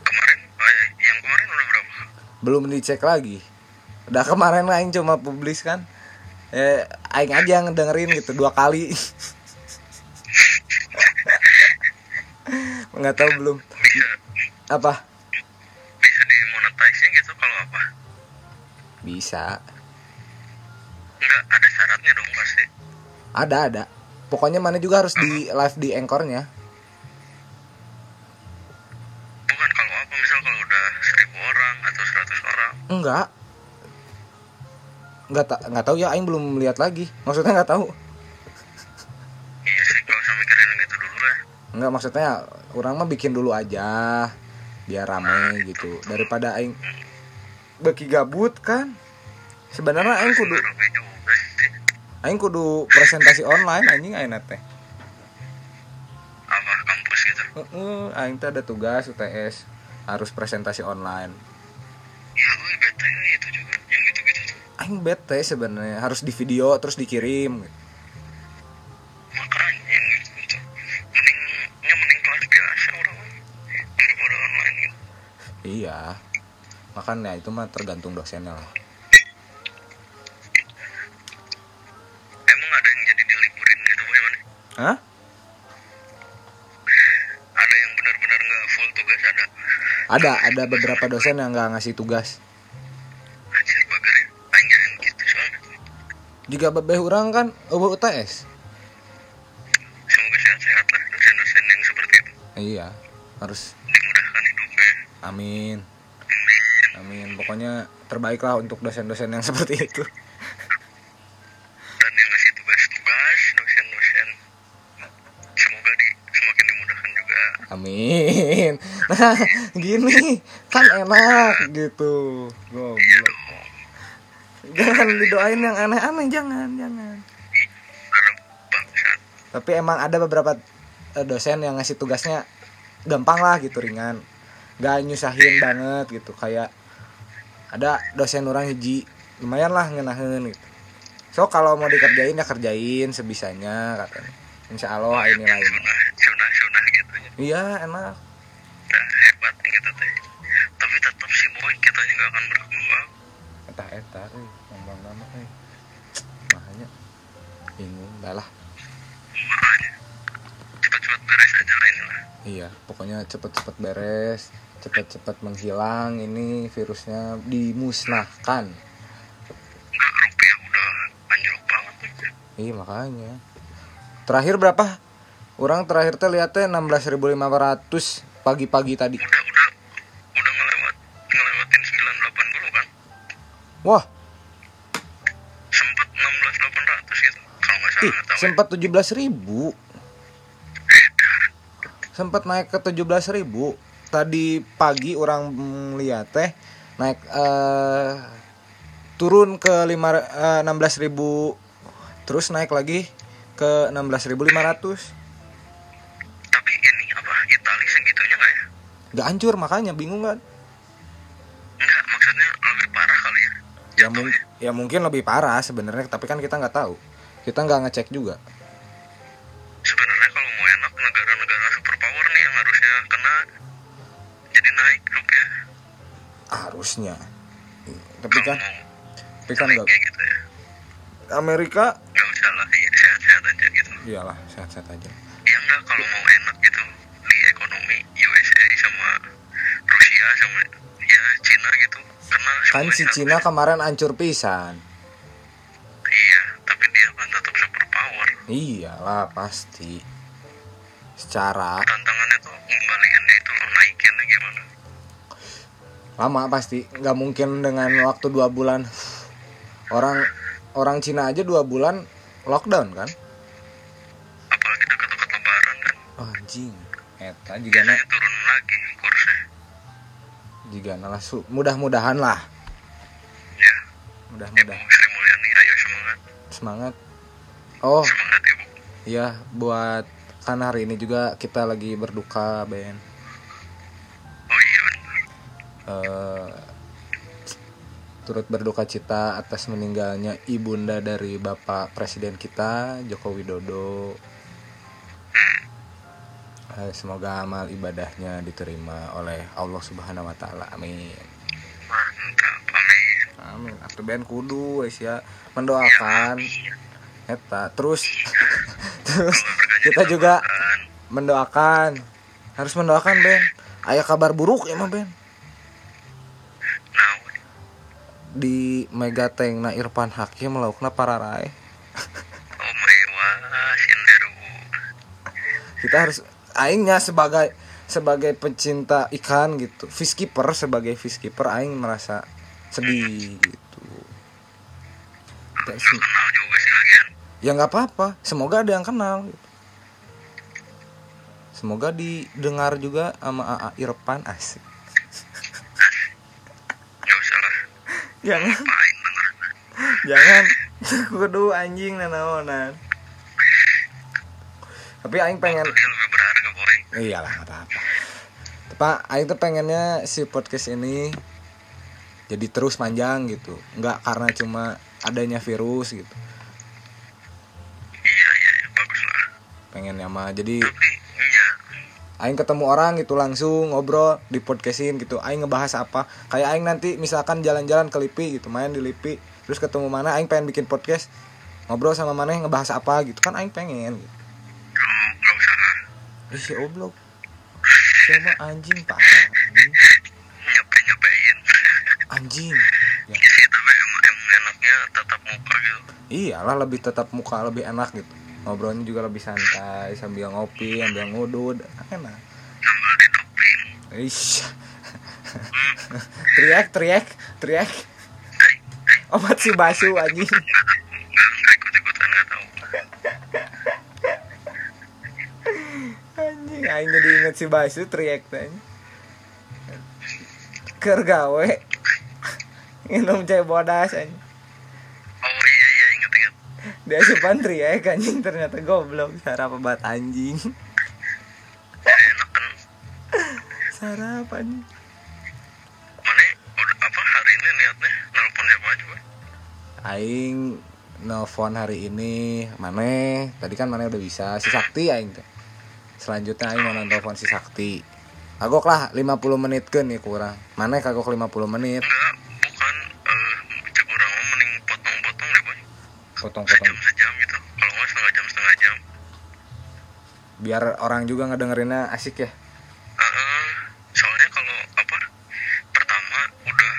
Kemarin? Ya, yang kemarin udah berapa? Belum dicek lagi. Udah kemarin aing cuma publis kan. Eh aing aja yang dengerin gitu dua kali. Nggak tahu belum. Bisa. Apa? Bisa dimonetize gitu kalau apa? Bisa. Nggak ada syaratnya dong pasti. Ada ada pokoknya mana juga harus di live di anchornya. Bukan kalau apa misal kalau udah seribu orang atau seratus orang. Enggak. Nggak tak nggak tahu ya aing belum lihat lagi. Maksudnya nggak tahu. Iya sih kalau usah mikirin gitu dulu lah. Enggak maksudnya orang mah bikin dulu aja biar rame gitu. Daripada aing beki gabut kan. Sebenarnya aing kudu aing kudu presentasi online anjing aing teh. Apa kampus gitu? Heeh, aing teh ada tugas UTS harus presentasi online. Ya gue bete itu juga. Yang gitu-gitu tuh. Aing bete sebenarnya harus di video terus dikirim. Makanya yang gitu-gitu mending ya mending kelas biasa orang daripada online gitu. Iya. Makanya itu mah tergantung dosennya lah Hah? ada yang benar-benar nggak full tugas? Ada. Ada ada beberapa dosen yang nggak ngasih tugas. Anjir bagernya gitu soalnya. Juga bebeh orang kan eueuh UTS semoga sehat-sehat lah dosen-dosen yang seperti itu. Iya harus dimudahkan hidupnya Amin. Amin. Pokoknya terbaik lah untuk dosen-dosen yang seperti itu. dan yang ngasih tugas-tugas dosen-dosen semoga di semakin dimudahkan juga Amin. Nah, gini kan enak gitu. Goblok. Jangan didoain yang aneh-aneh, jangan, jangan. Tapi emang ada beberapa eh, dosen yang ngasih tugasnya gampang lah gitu, ringan. gak nyusahin banget gitu kayak ada dosen orang hiji lumayan lah ngenahin gitu so kalau mau dikerjain ya kerjain sebisanya katanya insya Allah ini lain sunah sunah sunah gitu ya iya enak nah, hebat gitu teh. Tapi tetap sih boy kitanya nggak akan berkembang. Etah etah euy ngomong nama euy makanya bingung dah lah. Makanya. Cepat-cepat beres aja lah ini lah. Iya pokoknya cepet-cepet beres cepet-cepet menghilang ini virusnya dimusnahkan. Nggak rupiah udah anjlok banget nih iya makanya. Terakhir berapa orang terakhir teh lihatnya 16.500 pagi-pagi tadi. Udah udah udah ngelewat ngelewatin 980 kan wah. Sempat 16.800 gitu kalau nggak salah ih nggak tahu ya. sempat 17.000 sempat naik ke 17.000 tadi pagi orang lihat teh naik eh turun ke lima eh, 16.000 terus naik lagi ke 16.500 tapi ini apa Itali segitunya nggak ya? Gak hancur makanya bingung kan? Enggak, maksudnya lebih parah kali ya ya, mung- ya mungkin lebih parah sebenarnya tapi kan kita nggak tahu. Kita nggak ngecek juga. Sebenarnya kalau mau enak negara-negara superpower nih yang harusnya kena jadi naik rupiah harusnya. Tapi kan tapi kan nggak gitu ya. Amerika nggak usah lah ya, sehat-sehat aja gitu. Iyalah sehat-sehat aja. Ya enggak kalau mau enak gitu di ekonomi USA sama Rusia sama ya Cina gitu. Kena kan si. Cina kemarin hancur pisan. Iya tapi dia kan tetap superpower iyalah pasti. Secara tantangannya tuh ngembaliinnya itu loh naikinnya gimana? Lama pasti. Nggak mungkin dengan waktu dua bulan. Orang orang Cina aja dua bulan lockdown kan? Apalagi dekat-dekat lebaran kan? Oh, anjing eta jika biasanya turun lagi kursnya jika lah su mudah-mudahan lah. Ya. Mudah-mudahan. Semangat. Semangat. Oh. Semangat ibu. Iya buat kan hari ini juga kita lagi berduka Ben. Oh iya eh, turut berduka cita atas meninggalnya ibunda dari Bapak Presiden kita Joko Widodo. Semoga amal ibadahnya diterima oleh Allah Subhanahu wa taala. Amin. amin Amin. Atuh ben kudu wes ya mendoakan eta. Terus terus kita juga kan mendoakan harus mendoakan Ben. Aya kabar buruk ya mah Ben. Di Megateng na Irfan Hakim laukna oh mewah sinderu kita harus aingnya sebagai sebagai pecinta ikan gitu. Fish keeper sebagai fish keeper aing merasa sedih gitu. Kayak nggak ya. Nggak apa-apa. Semoga ada yang kenal gitu. semoga didengar juga sama AA Irfan asik. Jangan. Jangan. Kudu anjing nanaonan. Tapi aing pengen dia lebih berharga boy iyalah nggak apa-apa Pak, Aing tuh pengennya si podcast ini jadi terus panjang gitu, nggak karena cuma adanya virus gitu. iya iya iya, bagus lah Pengennya mah jadi tapi iya Aing ketemu orang gitu langsung ngobrol di podcastin gitu. Aing ngebahas apa? Kayak Aing nanti misalkan jalan-jalan ke Lipi gitu, main di Lipi, terus ketemu mana Aing pengen bikin podcast ngobrol sama mana ngebahas apa gitu kan Aing pengen gitu. Ih, si oblok. Siapa anjing parah anjing. nyepe nyepein Anjing. Ya. sih tapi emang, emang enaknya tatap muka gitu iyalah lebih tetap muka lebih enak gitu ngobrolnya juga lebih santai sambil ngopi sambil ngudud enak sambil didoping Ish. teriak teriak teriak obat si basu anjing aing jadi inget si basu teriak teh. Ker gawe. Minum cai bodas anjing. Oh iya iya inget inget dia asupan teriak anjing ternyata goblok. Cara pebat anjing. Kan? Sarapan mana apa hari ini niatnya? Nelpon siapa aja aing nelfon hari ini mana tadi kan mana udah bisa. Si sakti aing teh selanjutnya aing mau nelfon si sakti. Kagok lah 50 menit kan nih kurang. Mana kagok 50 menit? Bukan. Eh cek orang mending potong-potong deh boy. Potong-potong. Sejam sejam gitu. Kalau nggak setengah jam setengah jam. Biar orang juga ngedengerinnya asik ya. Heeh. soalnya kalau apa pertama udah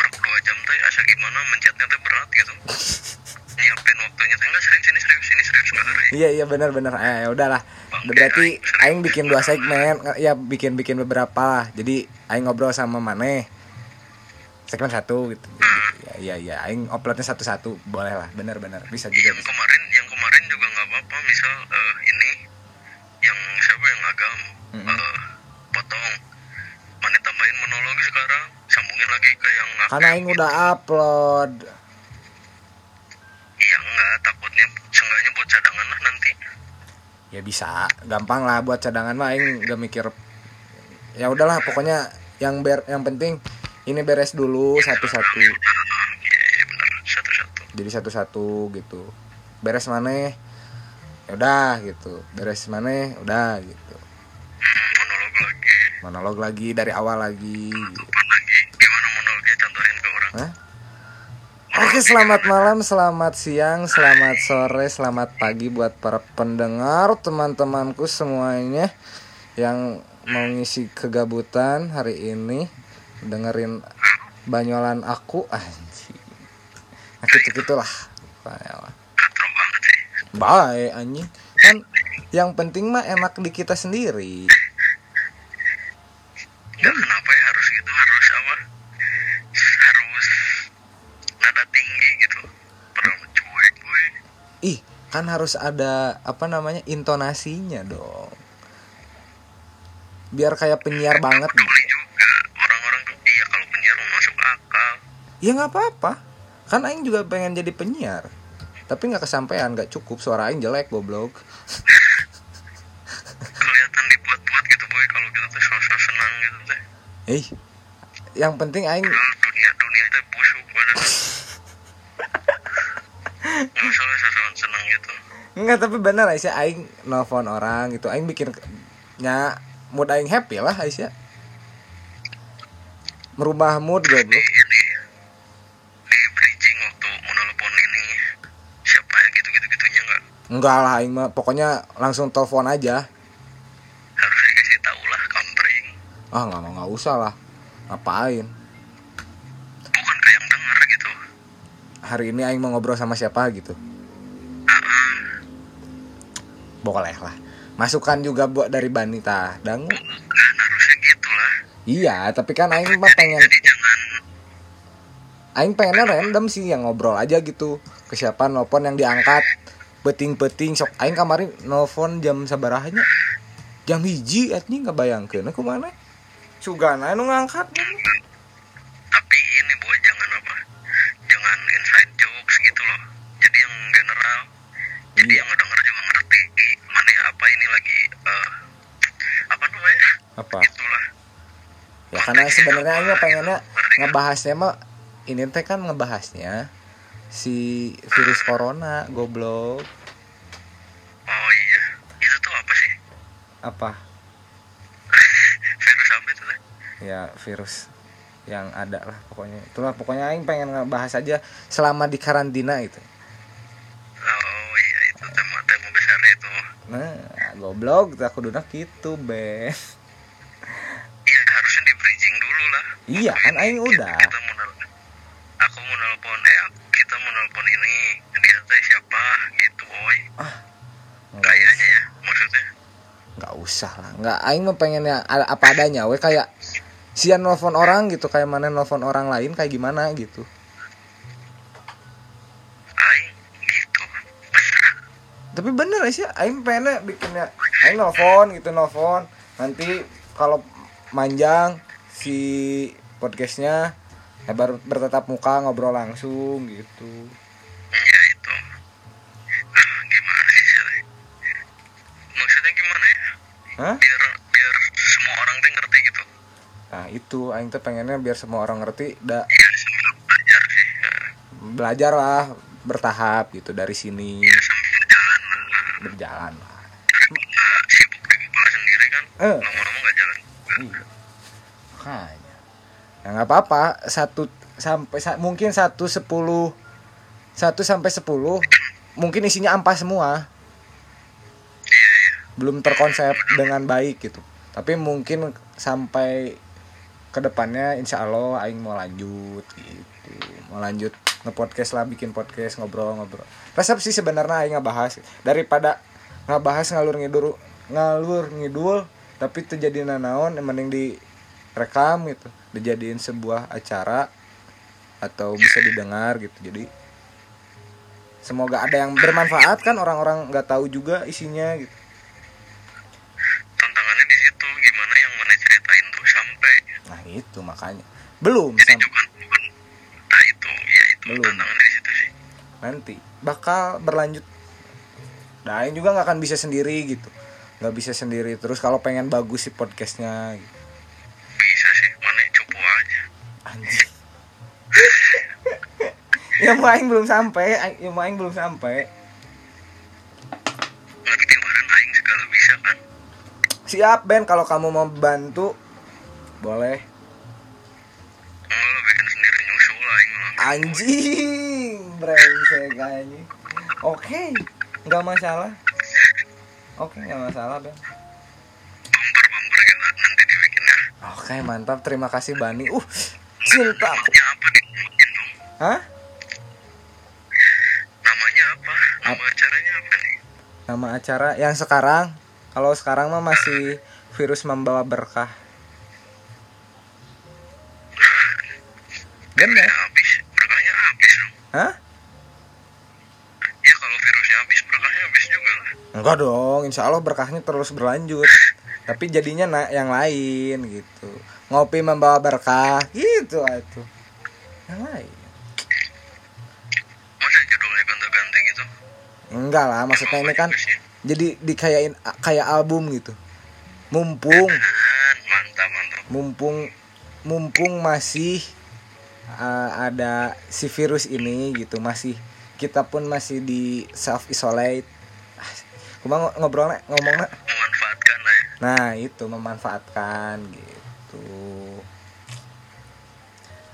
berdua jam teh asa gimana mencetnya teh berat gitu. Nyiapin waktunya teh. Enggak serius ini serius ini serius hari iya iya benar benar. Eh udahlah berarti aing bikin dua segmen ya bikin bikin beberapa lah. Jadi aing ngobrol sama Mane. Segmen satu gitu. Ya iya iya aing uploadnya satu satu boleh lah benar benar bisa juga yang bisa. kemarin yang kemarin juga nggak apa-apa. Misal eh, ini yang siapa yang agam? Mm-mm. eh, potong. Mana tambahin monolog sekarang. Sambungin lagi ke yang karena aing udah upload iya enggak takutnya seenggaknya buat cadangan lah nanti ya bisa gampang lah buat cadangan mah aing gak mikir. Ya udahlah pokoknya yang ber yang penting ini beres dulu satu-satu. Iya satu-satu. Jadi satu-satu gitu. Beres mana? Ya udah gitu. Beres mana? Udah gitu. Hmm, monolog lagi. Monolog lagi dari awal lagi. Gitu. apa lagi. Gimana monolognya? Contohin ke orang. Hah? Oke selamat malam, selamat siang, selamat sore, selamat pagi buat para pendengar teman-temanku semuanya yang mau ngisi kegabutan hari ini dengerin banyolan aku anjing. Nah, gitu gitulah. katro banget sih Bye anjing. Kan yang penting mah enak di kita sendiri. Nggak kenapa ya harus gitu harus apa harus nada tinggi gitu pernah mencuek boy Ih, kan harus ada apa namanya intonasinya dong. Biar kayak penyiar banget. juga orang-orang tuh iya kalau penyiar mau masuk akal Ya nggak apa-apa. Kan Aing juga pengen jadi penyiar. Tapi nggak kesampaian, nggak cukup. Suara Aing jelek, goblok. kelihatan dibuat-buat gitu boy kalau kita tuh sosok senang gitu teh Eh, yang penting Aing Padahal dunia dunia teh busuk padahal nggak usah lah sosok senang gitu nggak tapi bener Aisyah Aing nelfon orang gitu. Aing bikin nya mood Aing happy lah Aisyah. Merubah mood goblok. ini di bridging waktu mau ini siapa ya gitu gitu gitunya nggak Enggak lah Aing mah pokoknya langsung telepon aja. harus dikasih tahu lah kampring Ah nggak nggak usah lah. Ngapain? bukan kayak yang denger gitu Hari ini Aing mau ngobrol sama siapa gitu. Boleh lah. Masukan juga buat dari Banita. Dangu. bukan harusnya gitu lah Iya, tapi kan Aing mah pengen jadi jangan Aing pengennya random sih yang ngobrol aja gitu ke siapa nelfon yang diangkat beting-beting sok Aing kemarin nelfon jam sabarahnya jam hiji etnya nggak bayangkeun aku mana sugana nu ngangkat apa? Itulah ya karena sebenarnya mah pengennya ngebahasnya mah ini teh kan ngebahasnya si virus corona goblok. Oh iya itu tuh apa sih? Apa? Virus apa itu teh? Ya virus yang ada lah pokoknya. Itulah pokoknya Aing pengen ngebahas aja selama di karantina gitu. Oh iya itu tema tema besarnya itu. Nah, goblok, aku duduk gitu, be. iya harusnya di bridging dulu lah Iya, kan aing udah. kita mau aku mau nelpon eh kita mau nelpon ini dia teh siapa gitu boy Nggak kayaknya ya maksudnya nggak usah lah. Nggak, aing mah pengennya a- apa adanya, we kayak sian nelfon orang gitu, kayak mana nelfon orang lain kayak gimana gitu. aing gitu Tapi bener sih, aing pengennya bikinnya aing nelfon gitu, nelfon. Nanti kalau manjang si podcastnya ya baru bertatap muka ngobrol langsung gitu. Iya itu. Ah, gimana sih? Maksudnya gimana ya? Hah? Biar biar semua orang tuh ngerti gitu. nah itu aing tuh pengennya biar semua orang ngerti da ya belajar sih ya. belajar lah bertahap gitu dari sini ya berjalan lah berjalan lah Nah, sibuk di kepala sendiri kan Eh. lama-lama nggak jalan iya makanya. Ya nggak apa-apa. Satu sampai sa- mungkin satu sepuluh satu sampai sepuluh mungkin isinya ampas semua. Iya iya. Belum terkonsep dengan baik gitu. Tapi mungkin sampai ke depannya insya Allah Aing mau lanjut gitu. Mau lanjut nge-podcast lah bikin podcast ngobrol-ngobrol. Resep sih sebenarnya Aing ngebahas. Daripada ngebahas ngalur ngidul ngalur ngidul tapi terjadi nanaon yang mending direkam gitu dijadiin sebuah acara atau bisa didengar gitu jadi semoga ada yang bermanfaat kan orang-orang nggak tahu juga isinya gitu tantangannya di situ gimana yang mana ceritain tuh sampai Nah itu makanya belum jadi sam- bukan bukan nah itu ya itu Belum. tantangannya di situ sih nanti bakal berlanjut. Nah ini juga nggak akan bisa sendiri gitu, nggak bisa sendiri terus kalau pengen bagus sih podcastnya. Gitu. Anjing. ya main belum sampai, ya main belum sampai. aing segala bisa kan Siap Ben kalau kamu mau bantu boleh. lo bikin sendiri nyusul aing. Anjing, brengsek anjing. Oke, nggak masalah. Oke, nggak masalah Ben. dibikinnya Oke mantap terima kasih Bani Uh cinta namanya apa dong? Hah? namanya apa? Nama acaranya apa nih? Nama acara yang sekarang? Kalau sekarang mah masih virus membawa berkah. Bener. habis. Berkahnya habis dong. Hah? ya kalau virusnya habis berkahnya habis juga lah. Enggak dong. Insya Allah berkahnya terus berlanjut. Tapi jadinya yang lain gitu Ngopi membawa berkah Gitu atuh. Yang lain. Masa judulnya ganti-ganti gitu? Enggak lah maksudnya ini kan. Jadi dikayain kayak album gitu. Mumpung. Dan, mantap mantap. Mumpung mumpung masih uh, ada si virus ini gitu masih kita pun masih di self isolate Kumang ngobrolnya ngomongnya memanfaatkan lah ya. Nah itu memanfaatkan gitu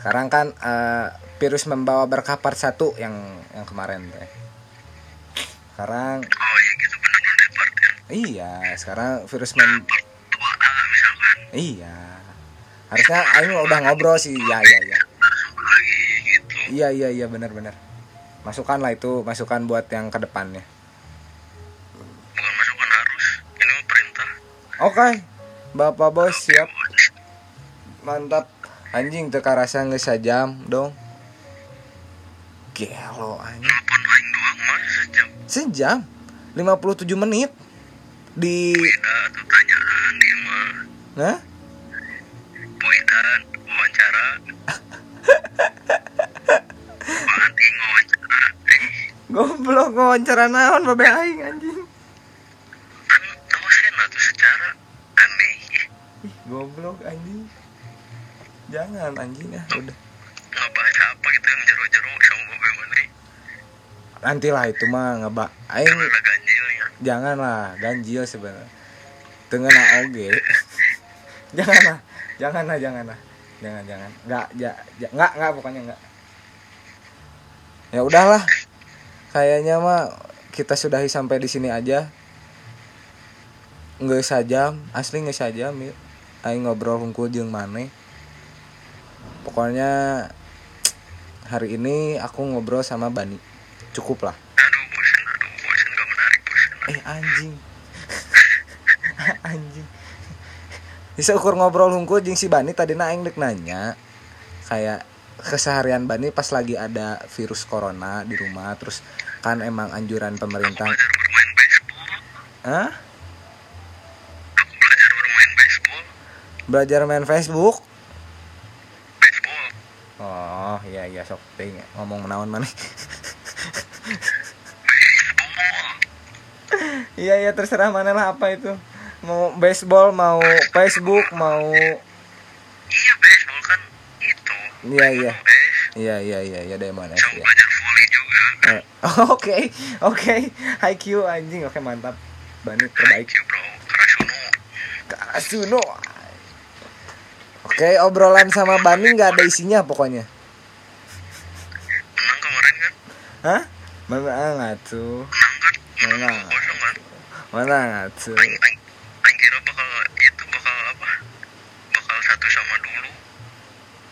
sekarang kan uh, virus membawa berkah part satu yang yang kemarin teh. Sekarang oh iya gitu part ya. Iya sekarang virus mem part 2A misalkan. Iya. Harusnya Aing udah ngobrol sih. Ya ya ya masuk lagi gitu. Iya iya iya benar-benar. Masukkan lah itu masukan buat yang ke depannya. bukan masukan harus. Ini mah perintah. Oke, bapak bos siap. Mantap. Anjing teka rasa nggak sejam dong. Gelo anjing. sejam Sejam 57 menit di beda tuh tanyaan dia mah nah Poidan wawancara wawancara goblok wawancara naon babe aing anjing. kan dosen lah tuh secara aneh Ih, goblok anjing. Jangan anjing ah udah. ngebahas apa gitu yang jero-jero sama bagaimana Nantilah itu mah ngeba aing kan ada ganjilnya janganlah ganjil sebenarnya. Dengan oge. Janganlah janganlah janganlah. Jangan jangan. Nggak ja, ja- nggak nggak pokoknya nggak. Ya udahlah. Kayaknya mah kita sudahi sampai di sini aja. Nggak sajam asli nggak sajam ya aing ngobrol hungkul jeung maneh pokoknya hari ini aku ngobrol sama Bani. Cukup lah. Aduh bosan aduh bosan gak menarik bosan eh anjing. Anjing. Bisa ukur ngobrol hungkul jeung si Bani tadi aing dek nanya kayak keseharian Bani pas lagi ada virus corona di rumah terus kan emang anjuran pemerintah. Bermain baseball. Hah? aku belajar bermain baseball. Belajar main Facebook oh iya iya sok ting ngomong naon mana baseball iya iya terserah mana lah apa itu mau baseball mau Facebook mau Iya iya. eh Iya iya iya iya Diamond S sama ya. belajar volley juga Eh, Oke oke High Q anjing oke mantap. Bani terbaik. you bro Karasuno Karasuno. Oke obrolan sama Bani nggak ada isinya pokoknya. menang kemarin kan Hah? Mana nggak tuh? menang kan menang Menang. dua kosong kan Mana nggak tuh? Aing, aing, aing kira bakal itu bakal apa bakal satu sama dulu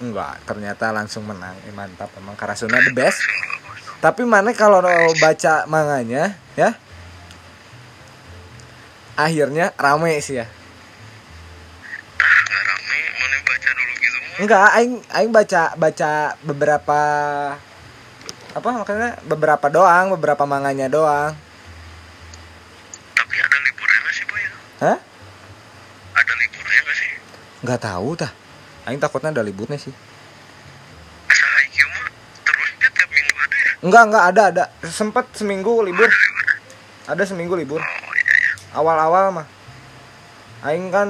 Enggak, ternyata langsung menang. Eh, mantap emang Karasuna the best. Tapi mana kalau baca manganya ya? Akhirnya rame sih ya. ah gitu Enggak, aing aing baca baca beberapa apa makanya beberapa doang, beberapa manganya doang. tapi ada liburnya nggak sih boy Hah? ada liburnya nggak sih Enggak tahu tah. Aing takutnya ada liburnya sih. tiap minggu ada ya Enggak, enggak ada ada. Sempet seminggu libur. ada seminggu libur. oh iya iya Awal-awal mah. Aing kan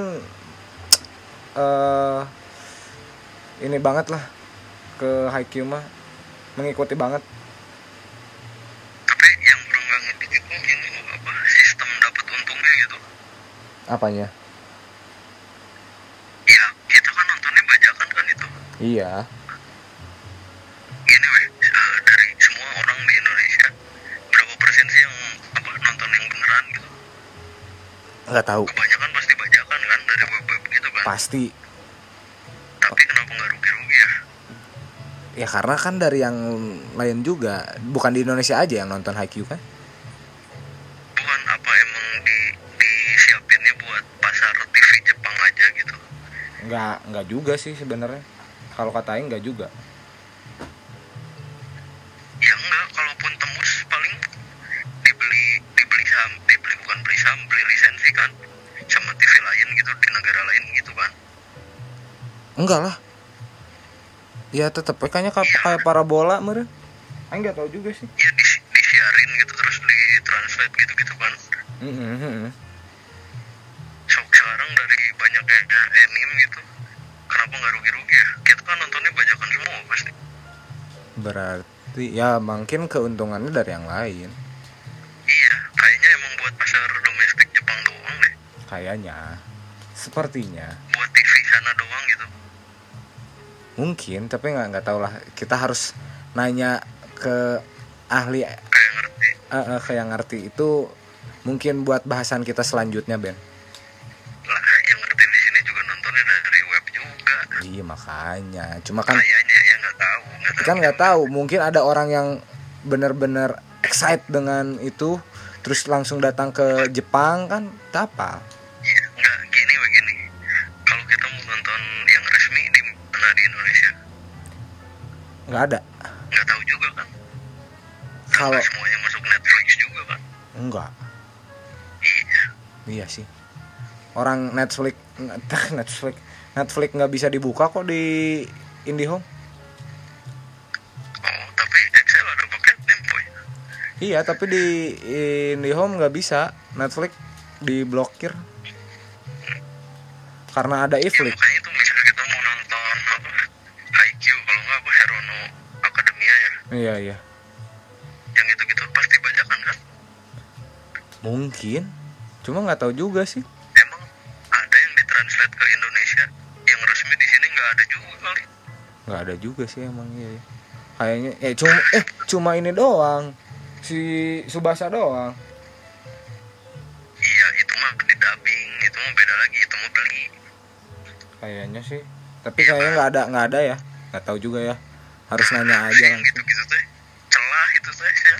eh ini banget lah ke Haikyuu mah mengikuti banget. tapi yang kurang nggak ngerti itu ini apa sistem dapat untungnya gitu Apanya? ya kita kan nontonnya bajakan kan itu Iya. gini weh eh, dari semua orang di Indonesia berapa persen sih yang apa nonton yang beneran gitu Enggak tahu. kebanyakan pasti bajakan kan dari web-web gitu kan Pasti. Ya karena kan dari yang lain juga, bukan di Indonesia aja yang nonton Haikyuu kan? bukan apa emang di disiapinnya buat pasar TV Jepang aja gitu Enggak, enggak juga sih sebenarnya. Kalau kata Aing enggak juga. ya enggak kalaupun tembus paling dibeli dibeli saham dibeli bukan beli saham beli lisensi kan sama TV lain gitu di negara lain gitu kan Enggak lah. Ya tetep kayaknya kayak kayak parabola meren. Aing enggak tahu juga sih. ya di disiarin gitu terus ditranslate gitu gitu kan Heeh. so sekarang dari banyaknya anime gitu kenapa nggak rugi-rugi ya kita kan nontonnya bajakan semua pasti Berarti ya mungkin keuntungannya dari yang lain. iya kayaknya emang buat pasar domestik Jepang doang deh Kayaknya. Sepertinya. buat TV sana doang gitu Mungkin, tapi nggak nggak tahu lah. Kita harus nanya ke ahli ngerti eh, ke yang ngerti itu mungkin buat bahasan kita selanjutnya Ben. lah yang ngerti di sini juga nontonnya dari web juga Iya makanya. Cuma kan kayaknya ya nggak tahu tahu kan nggak tahu. Mungkin ada orang yang benar-benar excited dengan itu, terus langsung datang ke Jepang kan, apa? Di mana di Indonesia Nggak ada. nggak tahu juga kan Kalau Nggak semuanya masuk Netflix juga kan enggak, iya iya sih. Orang Netflix Netflix Netflix nggak bisa dibuka kok di IndiHome. oh tapi Excel ada paketnya boy Iya, tapi di IndiHome nggak bisa. Netflix diblokir. Karena ada ya iflix. makanya itu misalnya kita mau nonton apa Haikyuu kalau nggak apa Herono Academia ya Iya, iya. yang itu gitu pasti bajakan kan Mungkin. Cuma nggak tahu juga sih. emang ada yang ditranslate ke Indonesia yang resmi di sini nggak ada juga kali nggak ada juga sih emang iya, iya. Kayaknya eh cuma eh cuma ini doang. Si Subasa doang. iya itu mah di dubbing itu mah beda lagi itu mah beli Kayaknya sih. Tapi kayaknya nggak ada nggak ada ya. Nggak tahu juga ya. Harus nanya aja langsung. gitu gitu teh celah itu teh ya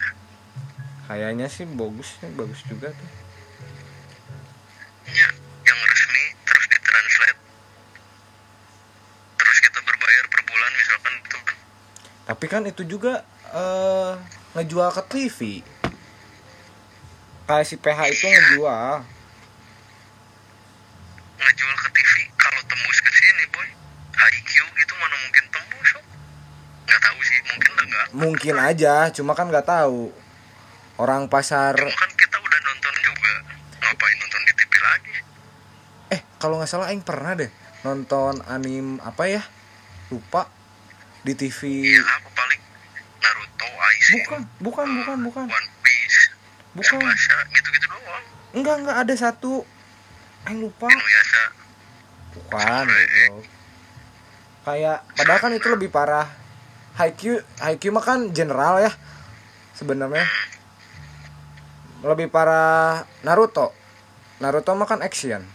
Kayaknya sih bagus bagus juga tuh. Ya, yang resmi terus ditranslate terus kita berbayar per bulan misalkan itu Tapi kan itu juga eh ngejual ke TV. Kayak si PH itu ngejual ke TV kalau tembus ke sini boy Haikyuu gitu mana mungkin tembus oh. nggak tahu sih mungkin aja, cuma kan nggak tahu. Orang pasar cuma kan kita udah nonton juga. Ngapain nonton di TV lagi? Eh kalau nggak salah aing pernah deh nonton anim apa ya? Lupa. di TV Iya apa paling Naruto, Aisin, bukan bukan bukan bukan. One Piece, bukan. Gitu-gitu doang. enggak enggak ada satu. Aing lupa. Inuyasha, bukan kayak padahal kan itu lebih parah Haikyuu Haikyuu mah kan general ya sebenarnya. Lebih parah Naruto. Naruto mah kan action.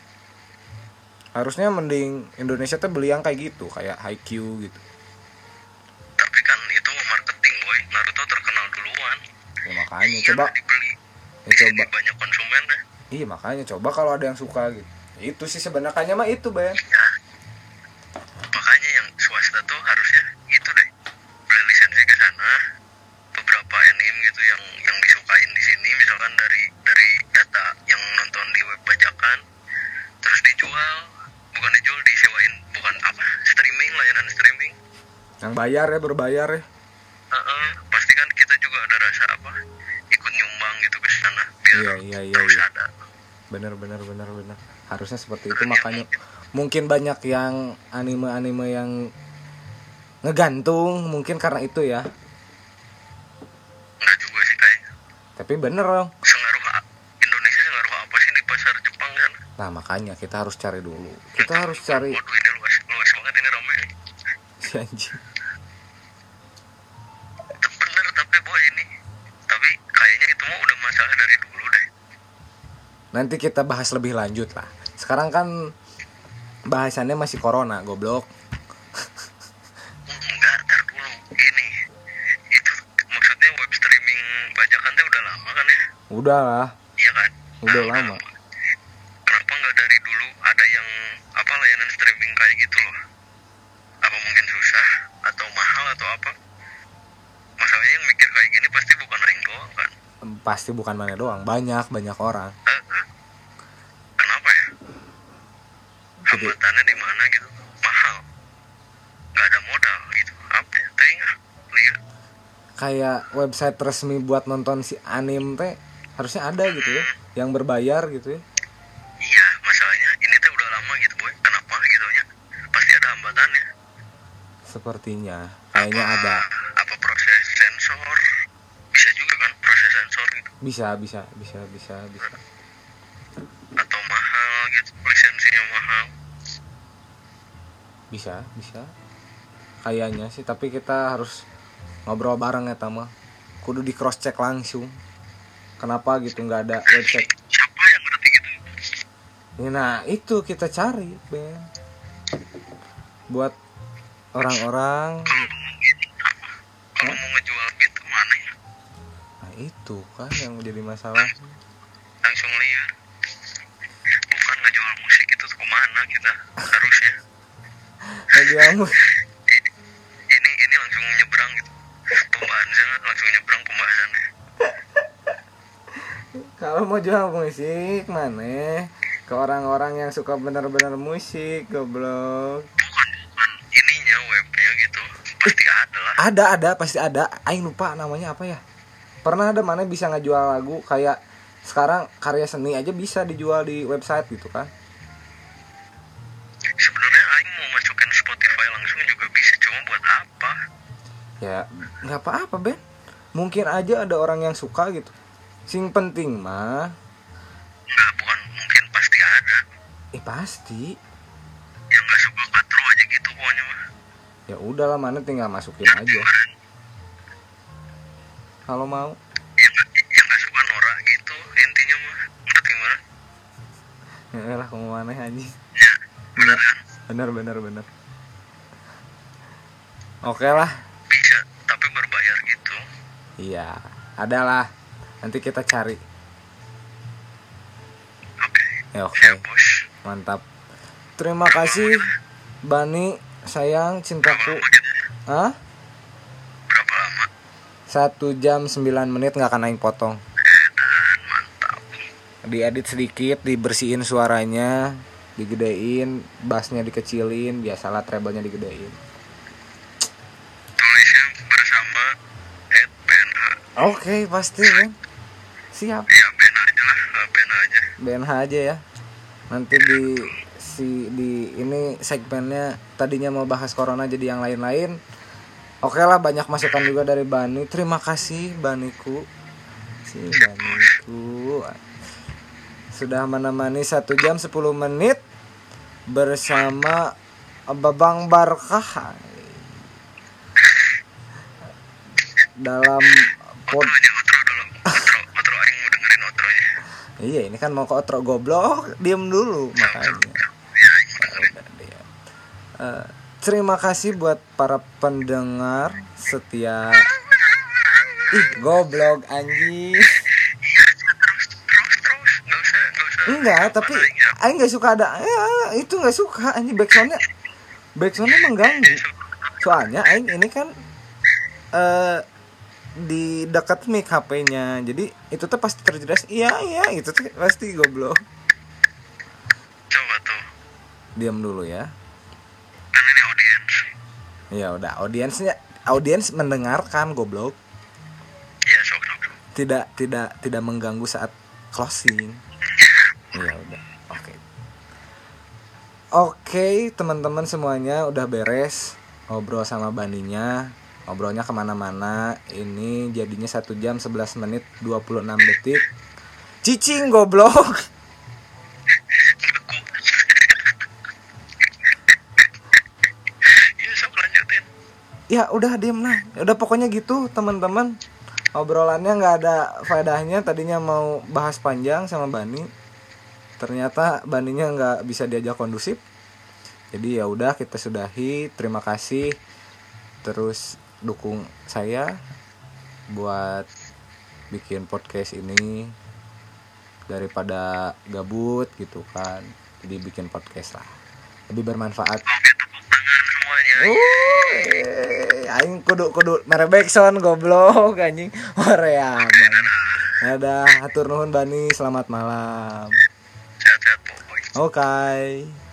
Harusnya mending Indonesia tuh beli yang kayak gitu kayak Haikyuu gitu. Tapi kan itu marketing boy. Naruto terkenal duluan. ya makanya Iya, coba. dibeli. ya coba. banyak konsumennya. iya makanya coba kalau ada yang suka gitu. Itu sih sebenarnya mah itu Ben Ya. Makanya yang swasta tuh harusnya gitu deh. Beli lisensi ke sana. Beberapa anime gitu yang yang disukain di sini misalkan dari dari data yang nonton di web bajakan terus dijual bukan dijual disewain bukan apa streaming layanan streaming yang bayar ya berbayar ya. Heeh, pasti kan kita juga ada rasa apa ikut nyumbang gitu ke sana biar Iya, iya, iya, terus iya. ada. Bener bener bener bener harusnya seperti itu makanya mungkin. banyak yang anime-anime yang ngegantung mungkin karena itu ya. Enggak juga sih kayaknya tapi bener dong. Sengaruh Indonesia sengaruh apa sih di pasar Jepang kan? Nah makanya kita harus cari dulu. Kita harus cari waduh ini luas luas banget ini rame. Si anjing nanti kita bahas lebih lanjut lah. Sekarang kan bahasannya masih corona goblok. Enggak tar dulu. Ini itu maksudnya web streaming bajakan tuh udah lama kan ya? Udah lah. Iya kan? Udah Nah, lama. kenapa nggak dari dulu ada yang apa layanan streaming kayak gitu loh? Apa mungkin susah? Atau mahal? Atau apa? Masalahnya yang mikir kayak gini pasti bukan aing doang kan? Pasti bukan mana doang. Banyak banyak orang Eh, eh. kenapa ya Jadi- hambatannya di mana gitu. Mahal. Nggak ada modal gitu. Apa ya? Teringat. Lihat. Kayak website resmi buat nonton si anime teh harusnya ada gitu ya yang berbayar gitu ya. Iya masalahnya ini tuh udah lama gitu boy. Kenapa gitu? Nya pasti ada hambatannya. Sepertinya. Kayaknya apa, ada. apa proses sensor? Bisa juga kan proses sensor gitu. Bisa bisa bisa bisa bisa atau mahal gitu lisensinya mahal bisa bisa. Kayaknya sih tapi kita harus ngobrol bareng ya tama. Kudu di cross check langsung. Kenapa gitu nggak ada website? Siapa yang ngerti gitu? Nah itu kita cari Ben. Buat orang-orang. Kalau mau gitu ngejual gitu mana ya? Nah itu kan yang jadi masalah langsung liar bukan ngejual musik itu tuh ke mana kita harusnya kamu ini ini, langsung nyebrang gitu. Pembahasannya langsung nyebrang pembahasannya. Kalau mau jual musik mana? Ke orang-orang yang suka benar-benar musik goblok. Bukan bukan. Ininya webnya gitu. Pasti ada lah. Ada ada pasti ada. Aing lupa namanya apa ya. Pernah ada mana bisa ngejual lagu kayak sekarang karya seni aja bisa dijual di website gitu kan ya nggak apa-apa Ben. Mungkin aja ada orang yang suka gitu. Sing penting mah nggak bukan mungkin pasti ada. Eh pasti. Yang nggak suka katro aja gitu pokoknya mah. Ya udahlah mana tinggal masukin aja. kalau mau. Yang nggak yang nggak suka norak gitu intinya mah. Ngerti mana? Ya lah kamu mana anjing ya Ya, benar benar benar. Oke lah bisa tapi berbayar gitu iya adalah. Nanti kita cari. Oke. Ya oke. Siap bos. Mantap. Terima kasih Bani. Sayang cintaku. Lama gitu ah berapa lama? Satu jam 9 menit nggak akan aing potong. Diedit sedikit dibersihin suaranya digedein bassnya dikecilin biasalah treble-nya digedein Oke pasti Ben siap. Ya BNH aja lah eh, BNH aja. BNH aja ya. Nanti di si di ini segmennya tadinya mau bahas corona jadi yang lain-lain. Oke lah banyak masukan juga dari Bani. Terima kasih Baniku. Si Baniku. Sudah menemani satu jam 10 menit bersama Babang Barkah. Dalam pod Outronya, outro dulu. Outro, outro aing mau dengerin outronya. iya ini kan mau ke outro goblok. Diem dulu makanya. Ya. Eh, terima kasih buat para pendengar setia. Ih goblok anjing. Enggak tapi Aing, nggak suka ada ya, itu nggak suka anjing. Backsoundnya backsoundnya mengganggu. Soalnya Aing ini kan eh di dekat mic HP-nya jadi itu tuh pasti terjelas iya iya itu tuh pasti goblok. Coba tuh. diam dulu ya. Kan ini audiens. ya udah audiensnya audiens mendengarkan goblok. Iya, sok, tidak tidak tidak mengganggu saat closing. Ya udah oke. Oke teman-teman semuanya udah beres ngobrol sama baninya ngobrolnya ke mana-mana. Ini jadinya satu jam 11 menit 26 detik. Cicing goblok. Iya, ya udah diem lah. Ya udah pokoknya gitu teman-teman. Obrolannya nggak ada faedahnya. Tadinya mau bahas panjang sama Bani. Ternyata Baninya nggak bisa diajak kondusif. Jadi ya udah kita sudahi. Terima kasih. Terus dukung saya buat bikin podcast ini daripada gabut gitu kan jadi bikin podcast lah lebih bermanfaat. Uh, aing kudu kudu mere backsound goblok anjing. Hoream. Ada atur nuhun Bani, selamat malam. Oke.